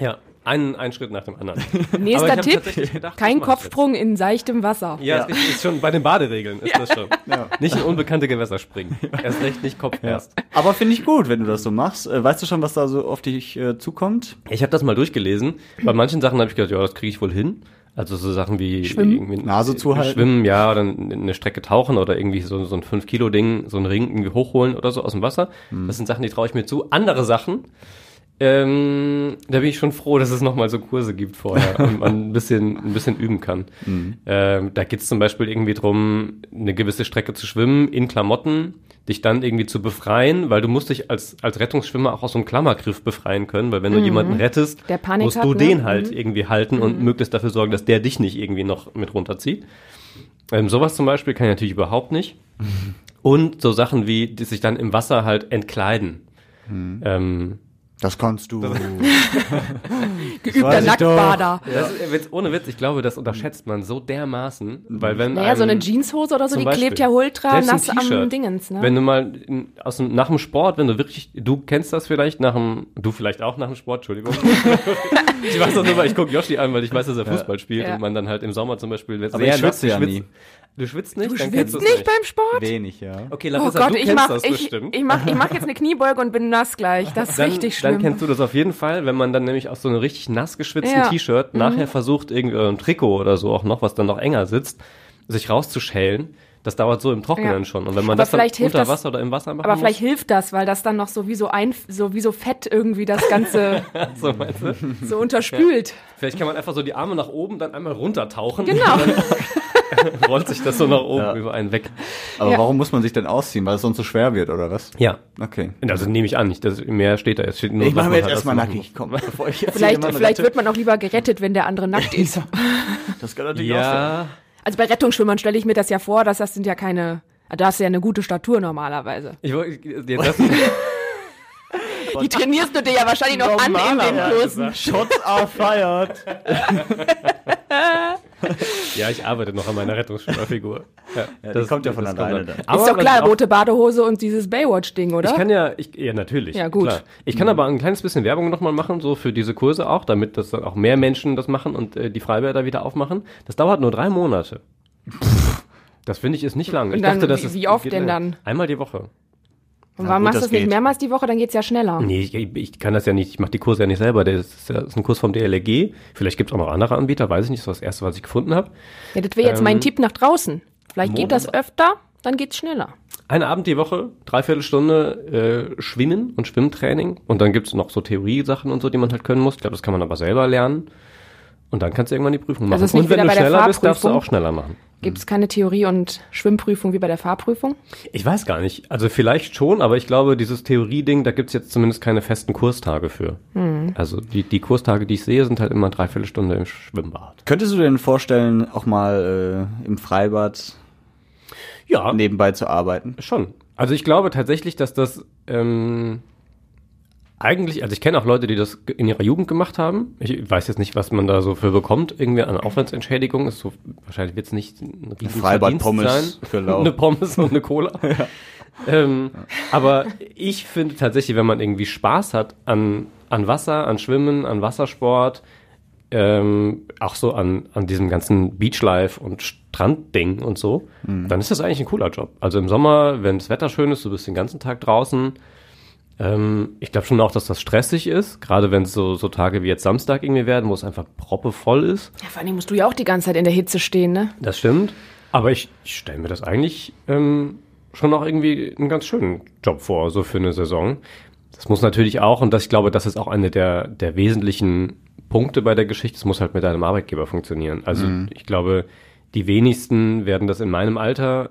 Ja, einen, einen Schritt nach dem anderen. Nächster Tipp, gedacht, kein Kopfsprung in seichtem Wasser. Ja, Ja. Ist, ist schon bei den Baderegeln ist das schon. Nicht in unbekannte Gewässer springen. Erst recht nicht Kopf erst. Aber finde ich gut, wenn du das so machst. Äh, weißt du schon, was da so auf dich äh, zukommt? Ich habe das mal durchgelesen. Bei manchen Sachen habe ich gedacht, ja, das kriege ich wohl hin. Also so Sachen wie Schwimmen? irgendwie Nase zuhalten? Schwimmen, ja, oder eine Strecke tauchen oder irgendwie so, so ein 5-Kilo-Ding, so einen Ring irgendwie hochholen oder so aus dem Wasser. Das sind Sachen, die traue ich mir zu. Andere Sachen, ähm, da bin ich schon froh, dass es nochmal so Kurse gibt vorher und man ein bisschen, ein bisschen üben kann. Ähm, da geht's zum Beispiel irgendwie drum, eine gewisse Strecke zu schwimmen in Klamotten, dich dann irgendwie zu befreien, weil du musst dich als, als Rettungsschwimmer auch aus so einem Klammergriff befreien können, weil wenn du jemanden rettest, Der Panik musst hat, du ne? den halt Mhm. irgendwie halten und möglichst dafür sorgen, dass der dich nicht irgendwie noch mit runterzieht. Ähm, sowas zum Beispiel kann ich natürlich überhaupt nicht. Und so Sachen wie, die sich dann im Wasser halt entkleiden. Ähm, Das kannst du. Geübter. Nacktbader. das ist, Witz, ohne Witz, ich glaube, das unterschätzt man so dermaßen, weil wenn Naja, so eine Jeanshose oder so, die Beispiel. klebt ja ultra nass am. Dingens, ne? Wenn du mal in, aus dem, nach dem Sport, wenn du wirklich, du kennst das vielleicht nach dem, du vielleicht auch nach dem Sport, Entschuldigung. ich weiß das nur, weil ich gucke Yoshi an, weil ich weiß, dass er Fußball spielt Ja. und man dann halt im Sommer zum Beispiel Aber ich schwitze ja schwitzt. nie. Du schwitzt nicht? du dann kennst schwitzt du's nicht beim Sport? Wenig, ja. Okay, Oh Larissa, Gott, du ich kennst mach, das ich, bestimmt. ich, mach, ich mach jetzt eine Kniebeuge und bin nass gleich. Das ist dann, richtig dann schlimm. kennst du das auf jeden Fall, wenn man dann nämlich aus so einem richtig nass geschwitzten Ja. T-Shirt nachher versucht, irgendwie ein Trikot oder so auch noch, was dann noch enger sitzt, sich rauszuschälen. Das dauert so im Trockenen Ja. schon. Und wenn man Aber das dann vielleicht hilft unter das- Wasser oder im Wasser machen Aber vielleicht muss, hilft das, weil das dann noch so wie so ein, so wie so Fett irgendwie das Ganze so so unterspült. Vielleicht kann man einfach so die Arme nach oben, dann einmal runtertauchen. Genau. Dann rollt sich das so nach oben Ja. über einen weg. Aber Ja. warum muss man sich denn ausziehen? Weil es sonst so schwer wird, oder was? Ja. Okay. Also nehme ich an, nicht, das, mehr steht da jetzt. Steht nur, Ich mache mir jetzt halt erstmal nackig. Komm, bevor ich jetzt Vielleicht, vielleicht wird man auch lieber gerettet, wenn der andere nackt ist. Das kann natürlich auch sein. Also bei Rettungsschwimmern stelle ich mir das ja vor, dass das sind ja keine, da hast du ja eine gute Statur normalerweise. ich wollte jetzt das, Die trainierst du dir ja wahrscheinlich noch an in den bloßen. Shots are fired. ja, ich arbeite noch an meiner Rettungsschwimmerfigur. Ja, die kommt ja von alleine dann. Aber ist doch klar, rote Badehose und dieses Baywatch-Ding, oder? Ich kann ja, ich, ja natürlich. Ja, gut. Klar. Ich kann aber ein kleines bisschen Werbung nochmal machen, so für diese Kurse auch, damit das dann auch mehr Menschen das machen und äh, die Freibäder wieder aufmachen. Das dauert nur drei Monate. Das finde ich ist nicht lang. Und ich dann, dachte, das wie- ist, wie oft geht denn dann? Einmal die Woche. Und Ja, warum gut, machst du das das nicht mehrmals die Woche? Dann geht's ja schneller. Nee, ich, ich kann das ja nicht, ich mache die Kurse ja nicht selber. Das ist, ja, das ist ein Kurs vom DLRG. Vielleicht gibt es auch noch andere Anbieter, weiß ich nicht. Das war das erste, was ich gefunden habe. Ja, das wäre jetzt mein Ähm, Tipp nach draußen. Vielleicht geht das öfter, dann geht's schneller. Ein Abend die Woche, dreiviertel Stunde äh, Schwimmen und Schwimmtraining. Und dann gibt's noch so Theoriesachen und so, die man halt können muss. Ich glaube, das kann man aber selber lernen. Und dann kannst du irgendwann die Prüfung machen. Also ist nicht und wenn wieder du schneller bist, darfst du auch schneller machen. Gibt es keine Theorie- und Schwimmprüfung wie bei der Fahrprüfung? Ich weiß gar nicht. Also vielleicht schon, aber ich glaube, dieses Theorie-Ding, da gibt's jetzt zumindest keine festen Kurstage für. Hm. Also die, die Kurstage, die ich sehe, sind halt immer dreiviertel Stunde im Schwimmbad. Könntest du dir denn vorstellen, auch mal äh, im Freibad ja. nebenbei zu arbeiten? Schon. Also ich glaube tatsächlich, dass das ähm, eigentlich, also ich kenne auch Leute, die das in ihrer Jugend gemacht haben. Ich weiß jetzt nicht, was man da so für bekommt, irgendwie an Aufwandsentschädigung. Ist so, wahrscheinlich wird es nicht ein riesen Freibad Pommes sein. Eine Pommes und eine Cola. ähm, aber ich finde tatsächlich, wenn man irgendwie Spaß hat an, an Wasser, an Schwimmen, an Wassersport, ähm, auch so an, an diesem ganzen Beachlife und Strandding und so, Mhm. dann ist das eigentlich ein cooler Job. Also im Sommer, wenn das Wetter schön ist, du bist den ganzen Tag draußen. Ähm, ich glaube schon auch, dass das stressig ist, gerade wenn es so, so Tage wie jetzt Samstag irgendwie werden, wo es einfach proppevoll ist. Ja, vor allem musst du ja auch die ganze Zeit in der Hitze stehen, ne? Das stimmt. Aber ich, ich stelle mir das eigentlich ähm, schon auch irgendwie einen ganz schönen Job vor, so für eine Saison. Das muss natürlich auch, und das, ich glaube, das ist auch eine der, der wesentlichen Punkte bei der Geschichte, es muss halt mit deinem Arbeitgeber funktionieren. Also Mhm. ich glaube, die wenigsten werden das in meinem Alter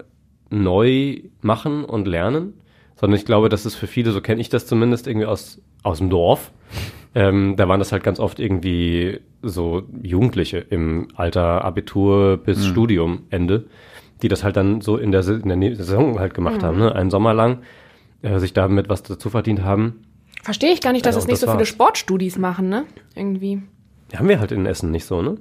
neu machen und lernen, sondern ich glaube, das ist für viele, so kenne ich das zumindest irgendwie aus, aus dem Dorf. Ähm, da waren das halt ganz oft irgendwie so Jugendliche im Alter Abitur bis Mhm. Studium Ende, die das halt dann so in der, in der Saison halt gemacht Mhm. haben, ne? einen Sommer lang, äh, sich damit was dazu verdient haben. Verstehe ich gar nicht, dass Ja, es nicht das so viele war's. Sportstudis machen, ne? Irgendwie. Haben wir halt in Essen nicht so, ne?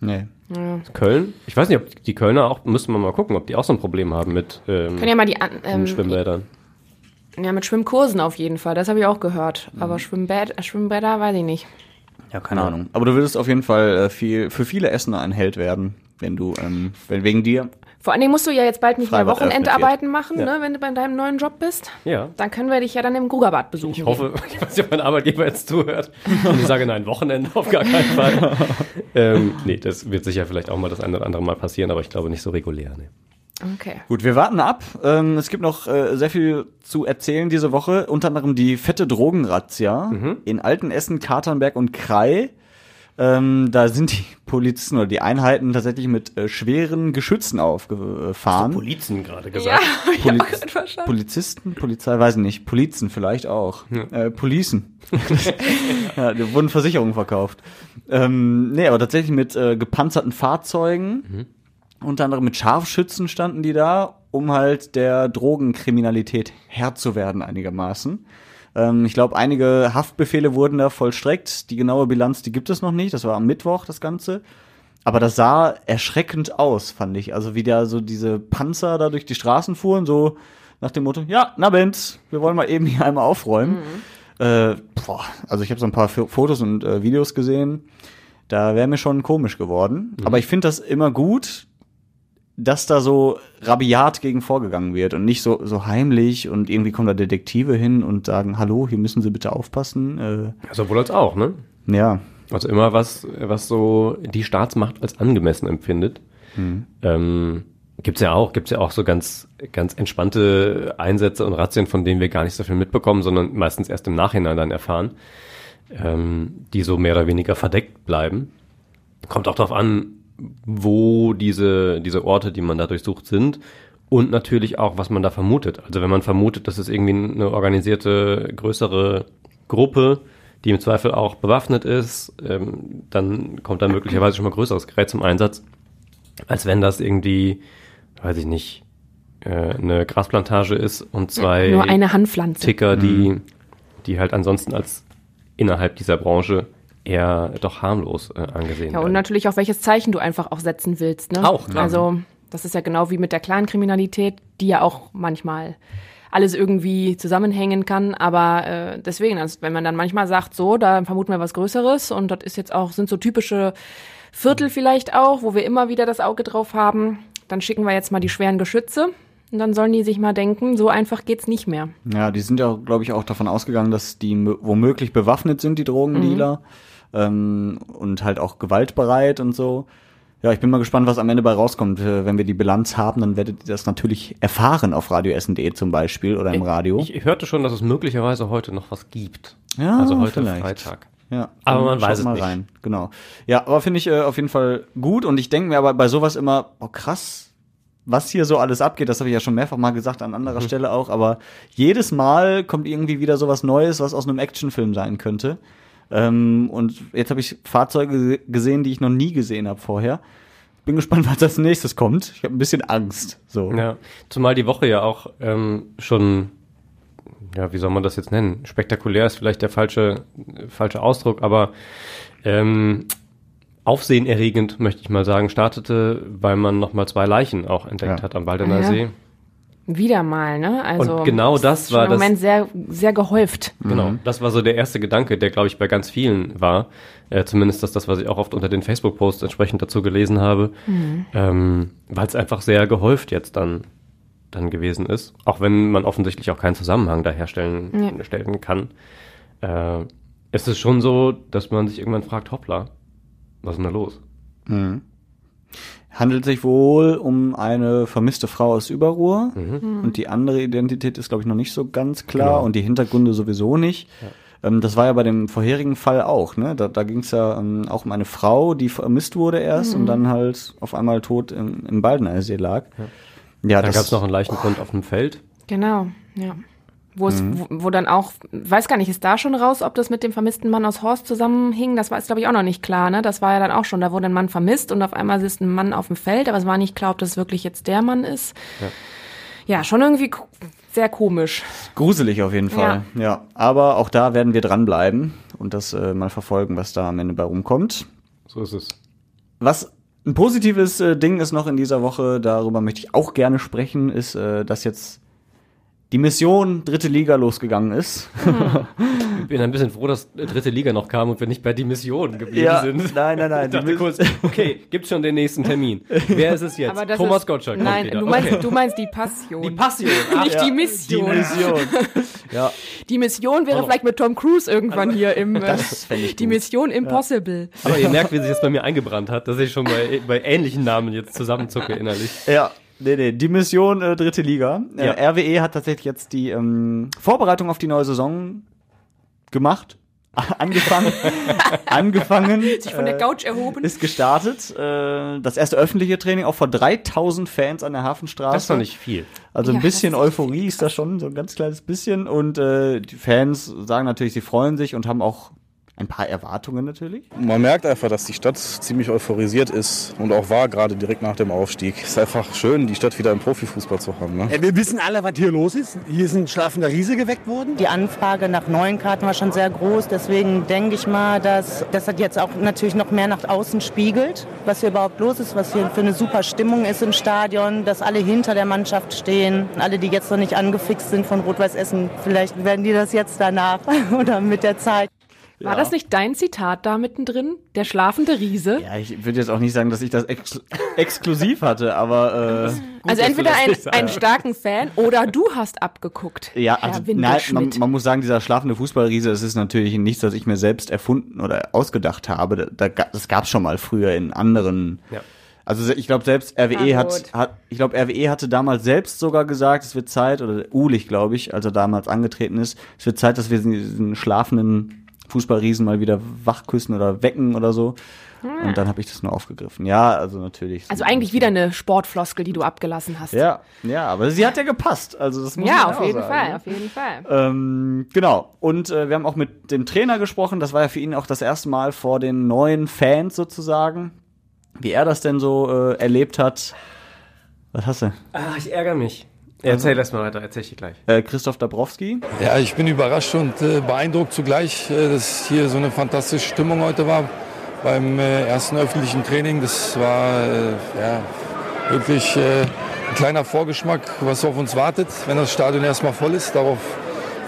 Nee. Ja. Köln? Ich weiß nicht, ob die Kölner auch, müssen wir mal gucken, ob die auch so ein Problem haben mit ähm, Können ja mal die ähm, Schwimmbädern. Ja, mit Schwimmkursen auf jeden Fall, das habe ich auch gehört. Mhm. Aber Schwimmbad, äh, Schwimmbäder weiß ich nicht. Ja, keine Ahnung. Aber du würdest auf jeden Fall äh, viel, für viele Essener ein Held werden, wenn du, ähm, wenn wegen dir. Vor allen Dingen musst du ja jetzt bald nicht mehr Wochenendarbeiten machen. Ja. ne, wenn du bei deinem neuen Job bist. Ja. Dann können wir dich ja dann im Grugerbad besuchen. Ich hoffe, ich weiß nicht, ob mein Arbeitgeber jetzt zuhört. Und ich sage, nein, Wochenende auf gar keinen Fall. ähm, nee, das wird sicher vielleicht auch mal das eine oder andere Mal passieren, aber ich glaube nicht so regulär. Nee. Okay. Gut, wir warten ab. Ähm, es gibt noch äh, sehr viel zu erzählen diese Woche. Unter anderem die fette Drogenrazzia in Altenessen, Katernberg und Krai. Ähm, da sind die Polizisten oder die Einheiten tatsächlich mit äh, schweren Geschützen aufgefahren. Polizen gerade Ja, gesagt. hab ich auch. Polizisten, Polizei, weiß ich nicht, Polizen vielleicht auch. Äh, Policen. ja, die wurden Versicherungen verkauft. Ähm, nee, aber tatsächlich mit äh, gepanzerten Fahrzeugen, unter anderem mit Scharfschützen standen die da, um halt der Drogenkriminalität Herr zu werden einigermaßen. Ähm, ich glaube, einige Haftbefehle wurden da vollstreckt. Die genaue Bilanz, die gibt es noch nicht. Das war am Mittwoch das Ganze. Aber das sah erschreckend aus, fand ich. Also wie da so diese Panzer da durch die Straßen fuhren, so nach dem Motto, ja, na Benz, wir wollen mal eben hier einmal aufräumen. Äh, boah, also ich habe so ein paar Fotos und äh, Videos gesehen. Da wäre mir schon komisch geworden. Aber ich finde das immer gut, dass da so rabiat gegen vorgegangen wird und nicht so, so heimlich und irgendwie kommen da Detektive hin und sagen, hallo, hier müssen Sie bitte aufpassen. Äh, Sowohl als auch, ne? ja. Also immer was, was so die Staatsmacht als angemessen empfindet. Mhm. Ähm, gibt's ja auch, gibt's ja auch so ganz, ganz entspannte Einsätze und Razzien, von denen wir gar nicht so viel mitbekommen, sondern meistens erst im Nachhinein dann erfahren, ähm, die so mehr oder weniger verdeckt bleiben. Kommt auch darauf an, wo diese, diese Orte, die man da durchsucht, sind und natürlich auch, was man da vermutet. Also wenn man vermutet, dass es irgendwie eine organisierte, größere Gruppe, die im Zweifel auch bewaffnet ist, ähm, dann kommt da möglicherweise schon mal größeres Gerät zum Einsatz, als wenn das irgendwie, weiß ich nicht, äh, eine Grasplantage ist und zwei Nur eine Handpflanze. Ticker, die, die halt ansonsten als innerhalb dieser Branche eher doch harmlos äh, angesehen Ja, und werden. natürlich auch, welches Zeichen du einfach auch setzen willst. Ne? Auch, klar. Also, das ist ja genau wie mit der Clankriminalität, die ja auch manchmal alles irgendwie zusammenhängen kann. Aber äh, deswegen, also wenn man dann manchmal sagt, so, da vermuten wir was Größeres und das ist jetzt auch, sind so typische Viertel vielleicht auch, wo wir immer wieder das Auge drauf haben, dann schicken wir jetzt mal die schweren Geschütze. Und dann sollen die sich mal denken, so einfach geht's nicht mehr. Ja, die sind ja, glaube ich, auch davon ausgegangen, dass die mö- womöglich bewaffnet sind, die Drogendealer. Ähm, und halt auch gewaltbereit und so. Ja, ich bin mal gespannt, was am Ende bei rauskommt. Äh, Wenn wir die Bilanz haben, dann werdet ihr das natürlich erfahren auf radioessen.de zum Beispiel oder im Radio. Ich hörte schon, dass es möglicherweise heute noch was gibt. Ja, also heute vielleicht. Freitag. Ja, Aber man weiß es mal nicht. rein. Genau. Ja, aber finde ich äh, auf jeden Fall gut und ich denke mir aber bei sowas immer, oh krass, was hier so alles abgeht, das habe ich ja schon mehrfach mal gesagt an anderer Mhm. Stelle auch, aber jedes Mal kommt irgendwie wieder sowas Neues, was aus einem Actionfilm sein könnte. Ähm, und jetzt habe ich Fahrzeuge gese- gesehen, die ich noch nie gesehen habe vorher. Bin gespannt, was als nächstes kommt. Ich habe ein bisschen Angst. So. Ja, zumal die Woche ja auch ähm, schon, ja, wie soll man das jetzt nennen? Spektakulär ist vielleicht der falsche, falsche Ausdruck, aber ähm, aufsehenerregend, möchte ich mal sagen, startete, weil man nochmal zwei Leichen auch entdeckt Ja. hat am Waldener Ja. See. Wieder mal, ne? Also Und genau das war im das- Moment sehr, sehr gehäuft. Genau, das war so der erste Gedanke, der, glaube ich, bei ganz vielen war. Äh, zumindest das, das, was ich auch oft unter den Facebook-Posts entsprechend dazu gelesen habe. Mhm. Ähm, Weil es einfach sehr gehäuft jetzt dann, dann gewesen ist. Auch wenn man offensichtlich auch keinen Zusammenhang da herstellen Ja. stellen kann. Äh, es ist schon so, dass man sich irgendwann fragt, hoppla, was ist denn da los? Mhm. Handelt sich wohl um eine vermisste Frau aus Überruhr. Mhm. Und die andere Identität ist, glaube ich, noch nicht so ganz klar Genau. und die Hintergründe sowieso nicht. Ähm, das war ja bei dem vorherigen Fall auch. Ne? Da, da ging es ja ähm, auch um eine Frau, die vermisst wurde erst Mhm. und dann halt auf einmal tot im, im Baldener See lag. Ja, Dann das gab es noch einen Leichenfund auf einem Feld. Genau, ja. Wo es, Mhm. wo, wo dann auch, weiß gar nicht, ist da schon raus, ob das mit dem vermissten Mann aus Horst zusammenhing? Das war jetzt, glaube ich, auch noch nicht klar, ne? Das war ja dann auch schon, da wurde ein Mann vermisst und auf einmal ist ein Mann auf dem Feld, aber es war nicht klar, ob das wirklich jetzt der Mann ist. Ja. Ja, schon irgendwie sehr komisch. gruselig auf jeden Fall. Ja. aber auch da werden wir dranbleiben und das äh, mal verfolgen, was da am Ende bei rumkommt. So ist es. Was ein positives äh, Ding ist noch in dieser Woche, darüber möchte ich auch gerne sprechen, ist, äh, dass jetzt die Mission dritte Liga losgegangen ist. Ich bin ein bisschen froh, dass dritte Liga noch kam und wir nicht bei die Mission geblieben Ja, sind. nein, nein, nein, Ich dachte kurz, okay, gibt's schon den nächsten Termin. Wer ist es jetzt? Thomas ist, Gottschalk Nein, du meinst, okay. du meinst die Passion. Die Passion. Ah, Nicht ja. die Mission. Die Mission. ja, Die Mission wäre Oh. vielleicht mit Tom Cruise irgendwann hier im, äh, das ich die gut. Mission Impossible. Aber ihr merkt, wie sich das bei mir eingebrannt hat, dass ich schon bei, bei ähnlichen Namen jetzt zusammenzucke innerlich. Ja, nee, nee, die Mission äh, dritte Liga. Äh, Ja. RWE hat tatsächlich jetzt die ähm, Vorbereitung auf die neue Saison gemacht. Angefangen. angefangen. Sich von der äh, Couch erhoben. Ist gestartet. Äh, das erste öffentliche Training auch vor 3000 Fans an der Hafenstraße. Das ist doch nicht viel. Also ein Ja, bisschen das ist Euphorie ist da schon, so ein ganz kleines bisschen. Und äh, die Fans sagen natürlich, sie freuen sich und haben auch ein paar Erwartungen natürlich. Man merkt einfach, dass die Stadt ziemlich euphorisiert ist und auch war, gerade direkt nach dem Aufstieg. Es ist einfach schön, die Stadt wieder im Profifußball zu haben. Ne? Wir wissen alle, was hier los ist. Hier ist ein schlafender Riese geweckt worden. Die Anfrage nach neuen Karten war schon sehr groß. Deswegen denke ich mal, dass, dass das jetzt auch natürlich noch mehr nach außen spiegelt, was hier überhaupt los ist, was hier für eine super Stimmung ist im Stadion, dass alle hinter der Mannschaft stehen. Alle, die jetzt noch nicht angefixt sind von Rot-Weiß Essen, vielleicht werden die das jetzt danach oder mit der Zeit. War das nicht dein Zitat da mittendrin? Der schlafende Riese? Ja, ich würde jetzt auch nicht sagen, dass ich das ex exklusiv hatte, aber äh, also entweder das ein, einen starken Fan oder du hast abgeguckt. Ja, Herr also nein, man, man muss sagen, dieser schlafende Fußballriese, es ist natürlich nichts, das ich mir selbst erfunden oder ausgedacht habe. Da, das gab es schon mal früher in anderen. Ja. Also ich glaube selbst RWE hat, gut. hat, ich glaube RWE hatte damals selbst sogar gesagt, es wird Zeit oder Ulich, glaube ich, als er damals angetreten ist, es wird Zeit, dass wir diesen schlafenden Fußballriesen mal wieder wachküssen oder wecken oder so. Und dann habe ich das nur aufgegriffen. Ja, also natürlich. also eigentlich wieder eine Sportfloskel, die du abgelassen hast. Ja, ja, aber sie hat ja gepasst. Also das muss Ja, man auf auch jeden sagen, Fall, ne? auf jeden Fall. Ähm, genau. Und äh, wir haben auch mit dem Trainer gesprochen. Das war ja für ihn auch das erste Mal vor den neuen Fans sozusagen. Wie er das denn so äh, erlebt hat. Was hast du? Ah, ich ärgere mich. Erzähl erst mal weiter, erzähl ich gleich. Äh, Christoph Dabrowski. Ja, ich bin überrascht und äh, beeindruckt zugleich, äh, dass hier so eine fantastische Stimmung heute war beim äh, ersten öffentlichen Training. Das war äh, ja, wirklich äh, ein kleiner Vorgeschmack, was auf uns wartet, wenn das Stadion erstmal voll ist. Darauf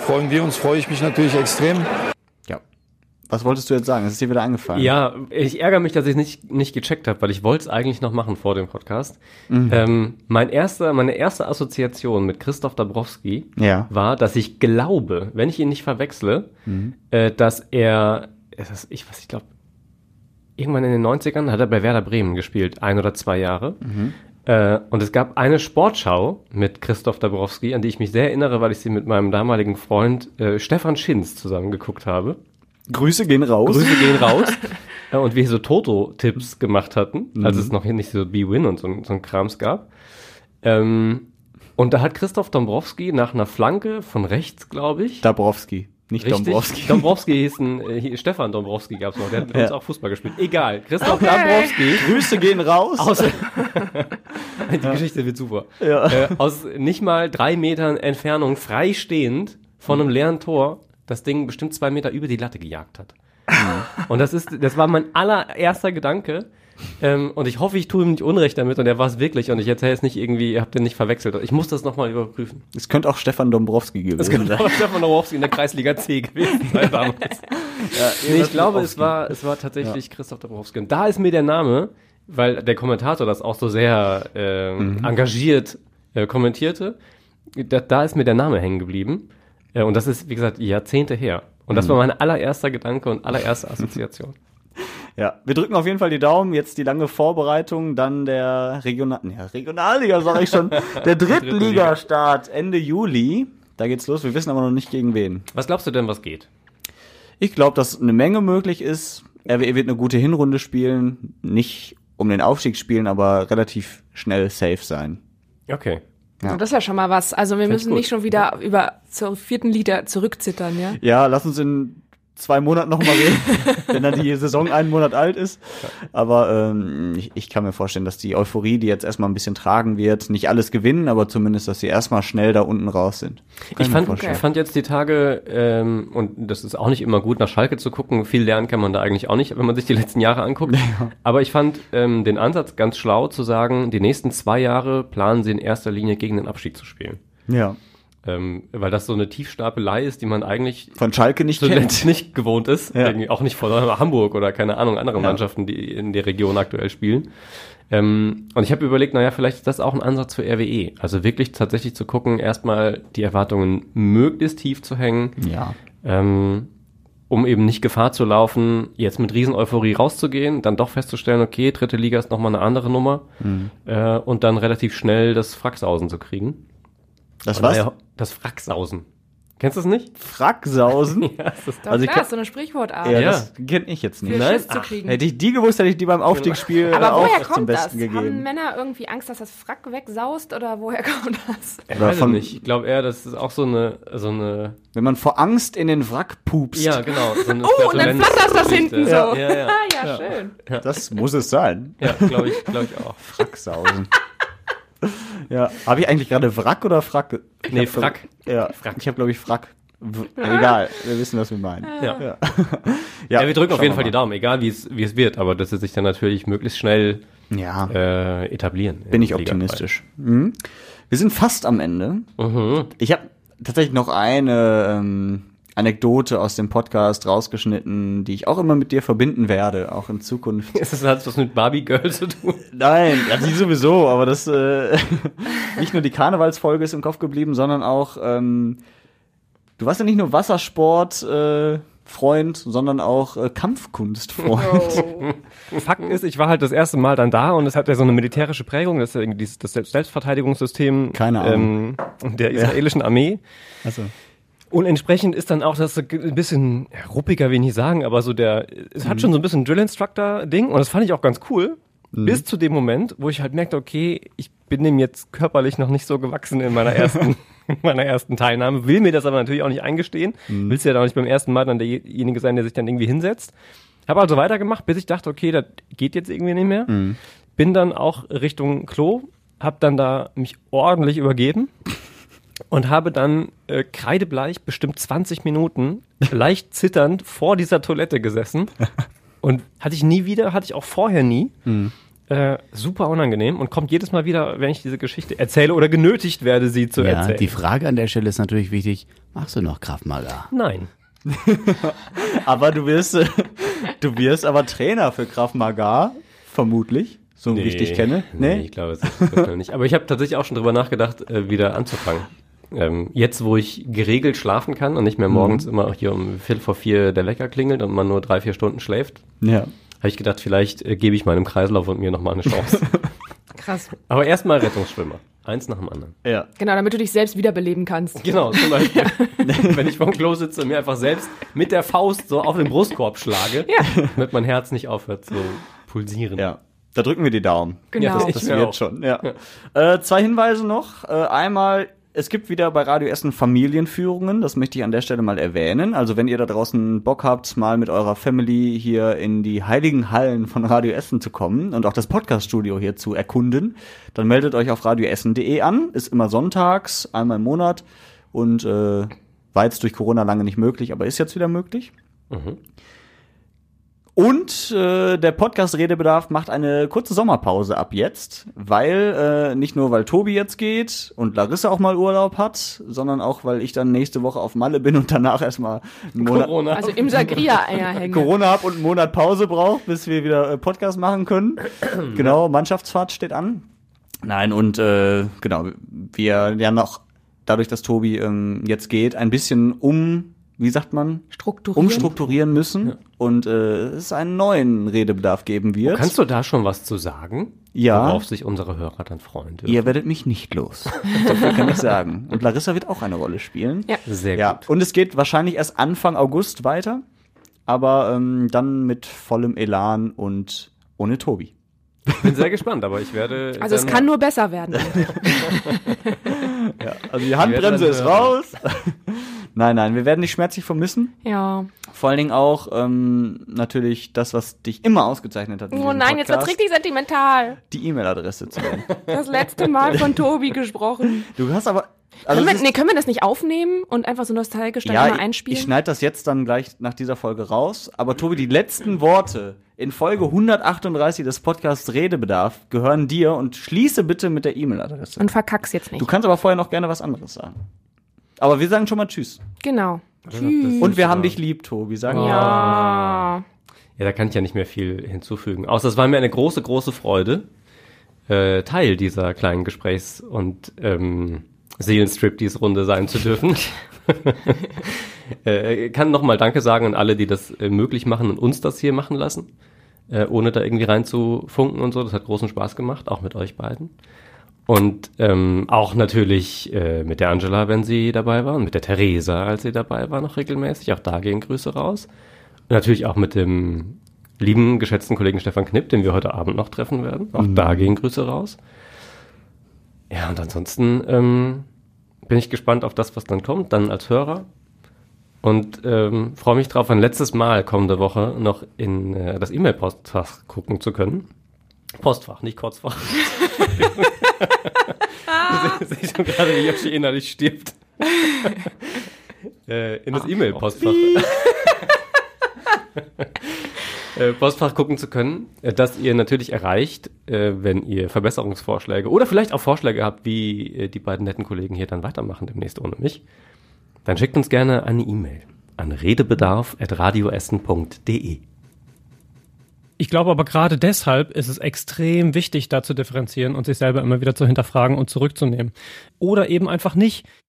freuen wir uns, freue ich mich natürlich extrem. Was wolltest du jetzt sagen? Es ist dir wieder eingefallen. Ja, ich ärgere mich, dass ich es nicht, nicht gecheckt habe, weil ich wollte es eigentlich noch machen vor dem Podcast. Mhm. Ähm, mein erster, meine erste Assoziation mit Christoph Dabrowski Ja. war, dass ich glaube, wenn ich ihn nicht verwechsle, Mhm. äh, dass er, ist- ich was ich glaube, irgendwann in den 90ern hat er bei Werder Bremen gespielt, ein oder zwei Jahre. Mhm. Äh, und es gab eine Sportschau mit Christoph Dabrowski, an die ich mich sehr erinnere, weil ich sie mit meinem damaligen Freund äh, Stefan Schinz zusammen geguckt habe. Grüße gehen raus. Grüße gehen raus. Ja, und wir so Toto-Tipps gemacht hatten, als Mhm. es noch nicht so B-Win und so, so ein Krams gab. Ähm, und da hat Christoph Dombrowski nach einer Flanke von rechts, glaube ich. Dabrowski, nicht Richtig. Dombrowski. Dombrowski hieß ein, äh, hier, Stefan Dombrowski gab's noch, der hat mit Ja. uns auch Fußball gespielt. Egal, Christoph Okay. Dombrowski. Grüße gehen raus. Aus, die Geschichte wird super. Ja. Äh, aus nicht mal drei Metern Entfernung freistehend von einem leeren Tor das Ding bestimmt zwei Meter über die Latte gejagt hat. Und das ist, das war mein allererster Gedanke. Ähm, und ich hoffe, ich tue ihm nicht Unrecht damit und er war es wirklich und ich erzähle es nicht irgendwie, ihr habt den nicht verwechselt. Ich muss das nochmal überprüfen. Es könnte auch Stefan Dombrowski gewesen Das könnte sein. auch Stefan Dombrowski in der Kreisliga C gewesen sein damals. nee, ich glaube, es war, es war tatsächlich Christoph Dombrowski. Und da ist mir der Name, weil der Kommentator das auch so sehr ähm, Mhm. engagiert äh, kommentierte, da, da ist mir der Name hängen geblieben. Äh, und das ist, wie gesagt, Jahrzehnte her. Und das Mhm. war mein allererster Gedanke und allererste Assoziation. Ja, wir drücken auf jeden Fall die Daumen. Jetzt die lange Vorbereitung, dann der Regional, ja, Regionalliga, sage ich schon, der Drittligastart Ende Juli. Da geht's los. Wir wissen aber noch nicht gegen wen. Was glaubst du denn, was geht? Ich glaube, dass eine Menge möglich ist. RWE wird eine gute Hinrunde spielen, nicht um den Aufstieg spielen, aber relativ schnell safe sein. Okay. Ja. Das ist ja schon mal was. Also wir Find's müssen nicht schon wieder über zur vierten Liga zurückzittern, ja? Ja, lass uns in zwei Monaten noch mal reden, wenn dann die Saison einen Monat alt ist. Aber ähm, ich, ich kann mir vorstellen, dass die Euphorie, die jetzt erstmal ein bisschen tragen wird, nicht alles gewinnen, aber zumindest, dass sie erstmal schnell da unten raus sind. Kann Ich fand, ich fand jetzt die Tage, ähm, und das ist auch nicht immer gut, nach Schalke zu gucken, viel lernen kann man da eigentlich auch nicht, wenn man sich die letzten Jahre anguckt. Aber ich fand ähm, den Ansatz ganz schlau zu sagen, die nächsten zwei Jahre planen sie in erster Linie gegen den Abstieg zu spielen. Ja. Ähm, weil das so eine Tiefstapelei ist, die man eigentlich Von Schalke nicht zuletzt kennt. nicht gewohnt ist. Ja. Irgendwie auch nicht von Hamburg oder keine Ahnung, andere Ja. Mannschaften, die in der Region aktuell spielen. Ähm, und ich habe überlegt, naja, vielleicht ist das auch ein Ansatz für RWE. Also wirklich tatsächlich zu gucken, erstmal die Erwartungen möglichst tief zu hängen. Ja. Ähm, um eben nicht Gefahr zu laufen, jetzt mit Riesen-Euphorie rauszugehen, dann doch festzustellen, okay, dritte Liga ist nochmal eine andere Nummer Mhm. äh, und dann relativ schnell das Fracksausen zu kriegen. Das Und was? naja, Das Fracksausen. Kennst du es nicht? Fracksausen? ja, das ist Doch, Also ich klar, ist so eine Sprichwortart. Ja, Ja. das kenne ich jetzt nicht. Für Nein? Kriegen. Hätte ich die gewusst, hätte ich die beim Aufstiegsspiel Aber äh, auch woher zum kommt das? Besten Haben gegeben. Männer irgendwie Angst, dass das Frack wegsaust oder woher kommt das? Ich Oder weiß von- nicht. Ich glaube eher, das ist auch so eine, so eine, Wenn man vor Angst in den Wrack pupst. ja, genau. So eine Oh, und dann flattert das hinten so. Ja, ja, ja. Ah, ja, schön. Das muss es sein. Ja, glaube ich, glaube ich auch. Fracksausen. Ja, habe ich eigentlich gerade Wrack oder Frack? Ich Nee, Frack. Ja, Frack. ich habe glaube ich Frack. W egal, wir wissen, was wir meinen. Ja. Ja, Ja, wir drücken auf jeden Fall die. Daumen, egal wie es, wie es wird, aber dass sie sich dann natürlich möglichst schnell Ja, äh, etablieren. bin ich optimistisch. Mhm. Wir sind fast am Ende. Mhm. Ich habe tatsächlich noch eine ähm, Anekdote aus dem Podcast rausgeschnitten, die ich auch immer mit dir verbinden werde, auch in Zukunft. Ist das hat was mit Barbie Girl zu tun? Nein, ja, die sowieso, aber das äh, nicht nur die Karnevalsfolge ist im Kopf geblieben, sondern auch ähm, du warst ja nicht nur Wassersport äh, Freund, sondern auch äh, Kampfkunstfreund. Oh. Fakt ist, ich war halt das erste Mal dann da und es hat ja so eine militärische Prägung, das ist ja irgendwie dieses, das Selbst- Selbstverteidigungssystem Keine Ahnung. ähm, der israelischen Armee. Also, Und entsprechend ist dann auch das ein bisschen ja, ruppiger, will ich nicht sagen, aber so der, es hat schon so ein bisschen Drill Instructor Ding und das fand ich auch ganz cool. Bis zu dem Moment, wo ich halt merkte, okay, ich bin dem jetzt körperlich noch nicht so gewachsen in meiner ersten, in meiner ersten Teilnahme, will mir das aber natürlich auch nicht eingestehen. Willst ja dann auch nicht beim ersten Mal dann derjenige sein, der sich dann irgendwie hinsetzt. Habe also weitergemacht, bis ich dachte, okay, das geht jetzt irgendwie nicht mehr. Bin dann auch Richtung Klo, hab dann da mich ordentlich übergeben und habe dann äh, kreidebleich bestimmt 20 Minuten leicht zitternd vor dieser Toilette gesessen und hatte ich nie wieder, hatte ich auch vorher nie. Äh, super unangenehm und kommt jedes Mal wieder, wenn ich diese Geschichte erzähle oder genötigt werde, sie zu ja, erzählen. die Frage an der Stelle ist natürlich wichtig, machst du noch Krav Maga? Nein. aber du wirst, äh, du wirst aber Trainer für Krav Maga, vermutlich, so wie ich dich kenne. Nee, ich glaube, es ist nicht. Aber ich habe tatsächlich auch schon drüber nachgedacht, äh, wieder anzufangen. Ähm, jetzt, wo ich geregelt schlafen kann und nicht mehr morgens immer hier um Viertel vor vier der Wecker klingelt und man nur drei, vier Stunden schläft, Ja. habe ich gedacht, vielleicht äh, gebe ich meinem Kreislauf und mir nochmal eine Chance. Krass. Aber erstmal Rettungsschwimmer. Eins nach dem anderen. Ja. Genau, damit du dich selbst wiederbeleben kannst. Genau, zum Beispiel. Wenn ich vorm Klo sitze und mir einfach selbst mit der Faust so auf den Brustkorb schlage, Ja. damit mein Herz nicht aufhört zu pulsieren. Ja. Da drücken wir die Daumen. Genau. Ja, das, das wird auch. schon. Ja. Äh, zwei Hinweise noch. Äh, einmal, es gibt wieder bei Radio Essen Familienführungen. Das möchte ich an der Stelle mal erwähnen. Also wenn ihr da draußen Bock habt, mal mit eurer Family hier in die heiligen Hallen von Radio Essen zu kommen und auch das Podcaststudio hier zu erkunden, dann meldet euch auf radioessen.de an. Ist immer sonntags, einmal im Monat und äh, war jetzt durch Corona lange nicht möglich, aber ist jetzt wieder möglich. Mhm. Und äh, der Podcast Redebedarf macht eine kurze Sommerpause ab jetzt, weil äh, nicht nur weil Tobi jetzt geht und Larissa auch mal Urlaub hat, sondern auch weil ich dann nächste Woche auf Malle bin und danach erstmal einen Monat Corona. Also im Sagria-Eier hängen. Corona hab und einen Monat Pause braucht, bis wir wieder äh, Podcast machen können. genau, Mannschaftsfahrt steht an. Nein, und äh, genau, wir ja noch dadurch, dass Tobi ähm, jetzt geht, ein bisschen um, wie sagt man, Strukturieren. umstrukturieren müssen und äh, es einen neuen Redebedarf geben wird. Kannst du da schon was zu sagen? Ja. Worauf sich unsere Hörer dann freuen dürfen. Ihr werdet mich nicht los. so viel kann ich sagen. Und Larissa wird auch eine Rolle spielen. Ja. Sehr Ja. gut. Und es geht wahrscheinlich erst Anfang August weiter, aber ähm, dann mit vollem Elan und ohne Tobi. Ich bin sehr gespannt, aber ich werde. Also es kann nur besser werden. Ja, also die Handbremse ist hören. raus. Nein, nein, wir werden dich schmerzlich vermissen. ja. Vor allen Dingen auch ähm, natürlich das, was dich immer ausgezeichnet hat. Oh nein, jetzt wird's Podcast, richtig sentimental. Die E-Mail-Adresse zu nennen. Das letzte Mal von Tobi gesprochen. Du hast aber. Also können, wir, nee, können wir das nicht aufnehmen und einfach so nostalgisch dann ja, ich, einspielen? ich schneide das jetzt dann gleich nach dieser Folge raus. Aber Tobi, die letzten Worte in Folge 138 des Podcasts Redebedarf gehören dir und schließe bitte mit der E-Mail-Adresse. und verkack's jetzt nicht. Du kannst aber vorher noch gerne was anderes sagen. Aber wir sagen schon mal Tschüss. genau. Und wir haben dich lieb, Tobi. Sagen wir. Ja. Ja, da kann ich ja nicht mehr viel hinzufügen. Außer es war mir eine große, große Freude, äh, Teil dieser kleinen Gesprächs- und ähm, Seelenstriptease-Runde sein zu dürfen. äh, kann nochmal Danke sagen an alle, die das äh, möglich machen und uns das hier machen lassen, äh, ohne da irgendwie reinzufunken und so. Das hat großen Spaß gemacht, auch mit euch beiden. Und ähm, auch natürlich äh, mit der Angela, wenn sie dabei war, und mit der Theresa, als sie dabei war, noch regelmäßig. Auch da gehen Grüße raus. Und natürlich auch mit dem lieben, geschätzten Kollegen Stefan Knipp, den wir heute Abend noch treffen werden. Auch da gehen Grüße raus. Ja, und ansonsten ähm, bin ich gespannt auf das, was dann kommt, dann als Hörer. Und ähm, freue mich drauf, ein letztes Mal kommende Woche noch in äh, das E-Mail-Postfach gucken zu können. Postfach, nicht Kurzfach. Ich sehe schon gerade, wie Yoshi innerlich stirbt. äh, in das E-Mail-Postfach. äh, Postfach gucken zu können, äh, das ihr natürlich erreicht, äh, wenn ihr Verbesserungsvorschläge oder vielleicht auch Vorschläge habt, wie die beiden netten Kollegen hier dann weitermachen demnächst ohne mich. Dann schickt uns gerne eine E-Mail an redebedarf.radioessen.de. Ich glaube aber gerade deshalb ist es extrem wichtig, da zu differenzieren und sich selber immer wieder zu hinterfragen und zurückzunehmen. Oder eben einfach nicht.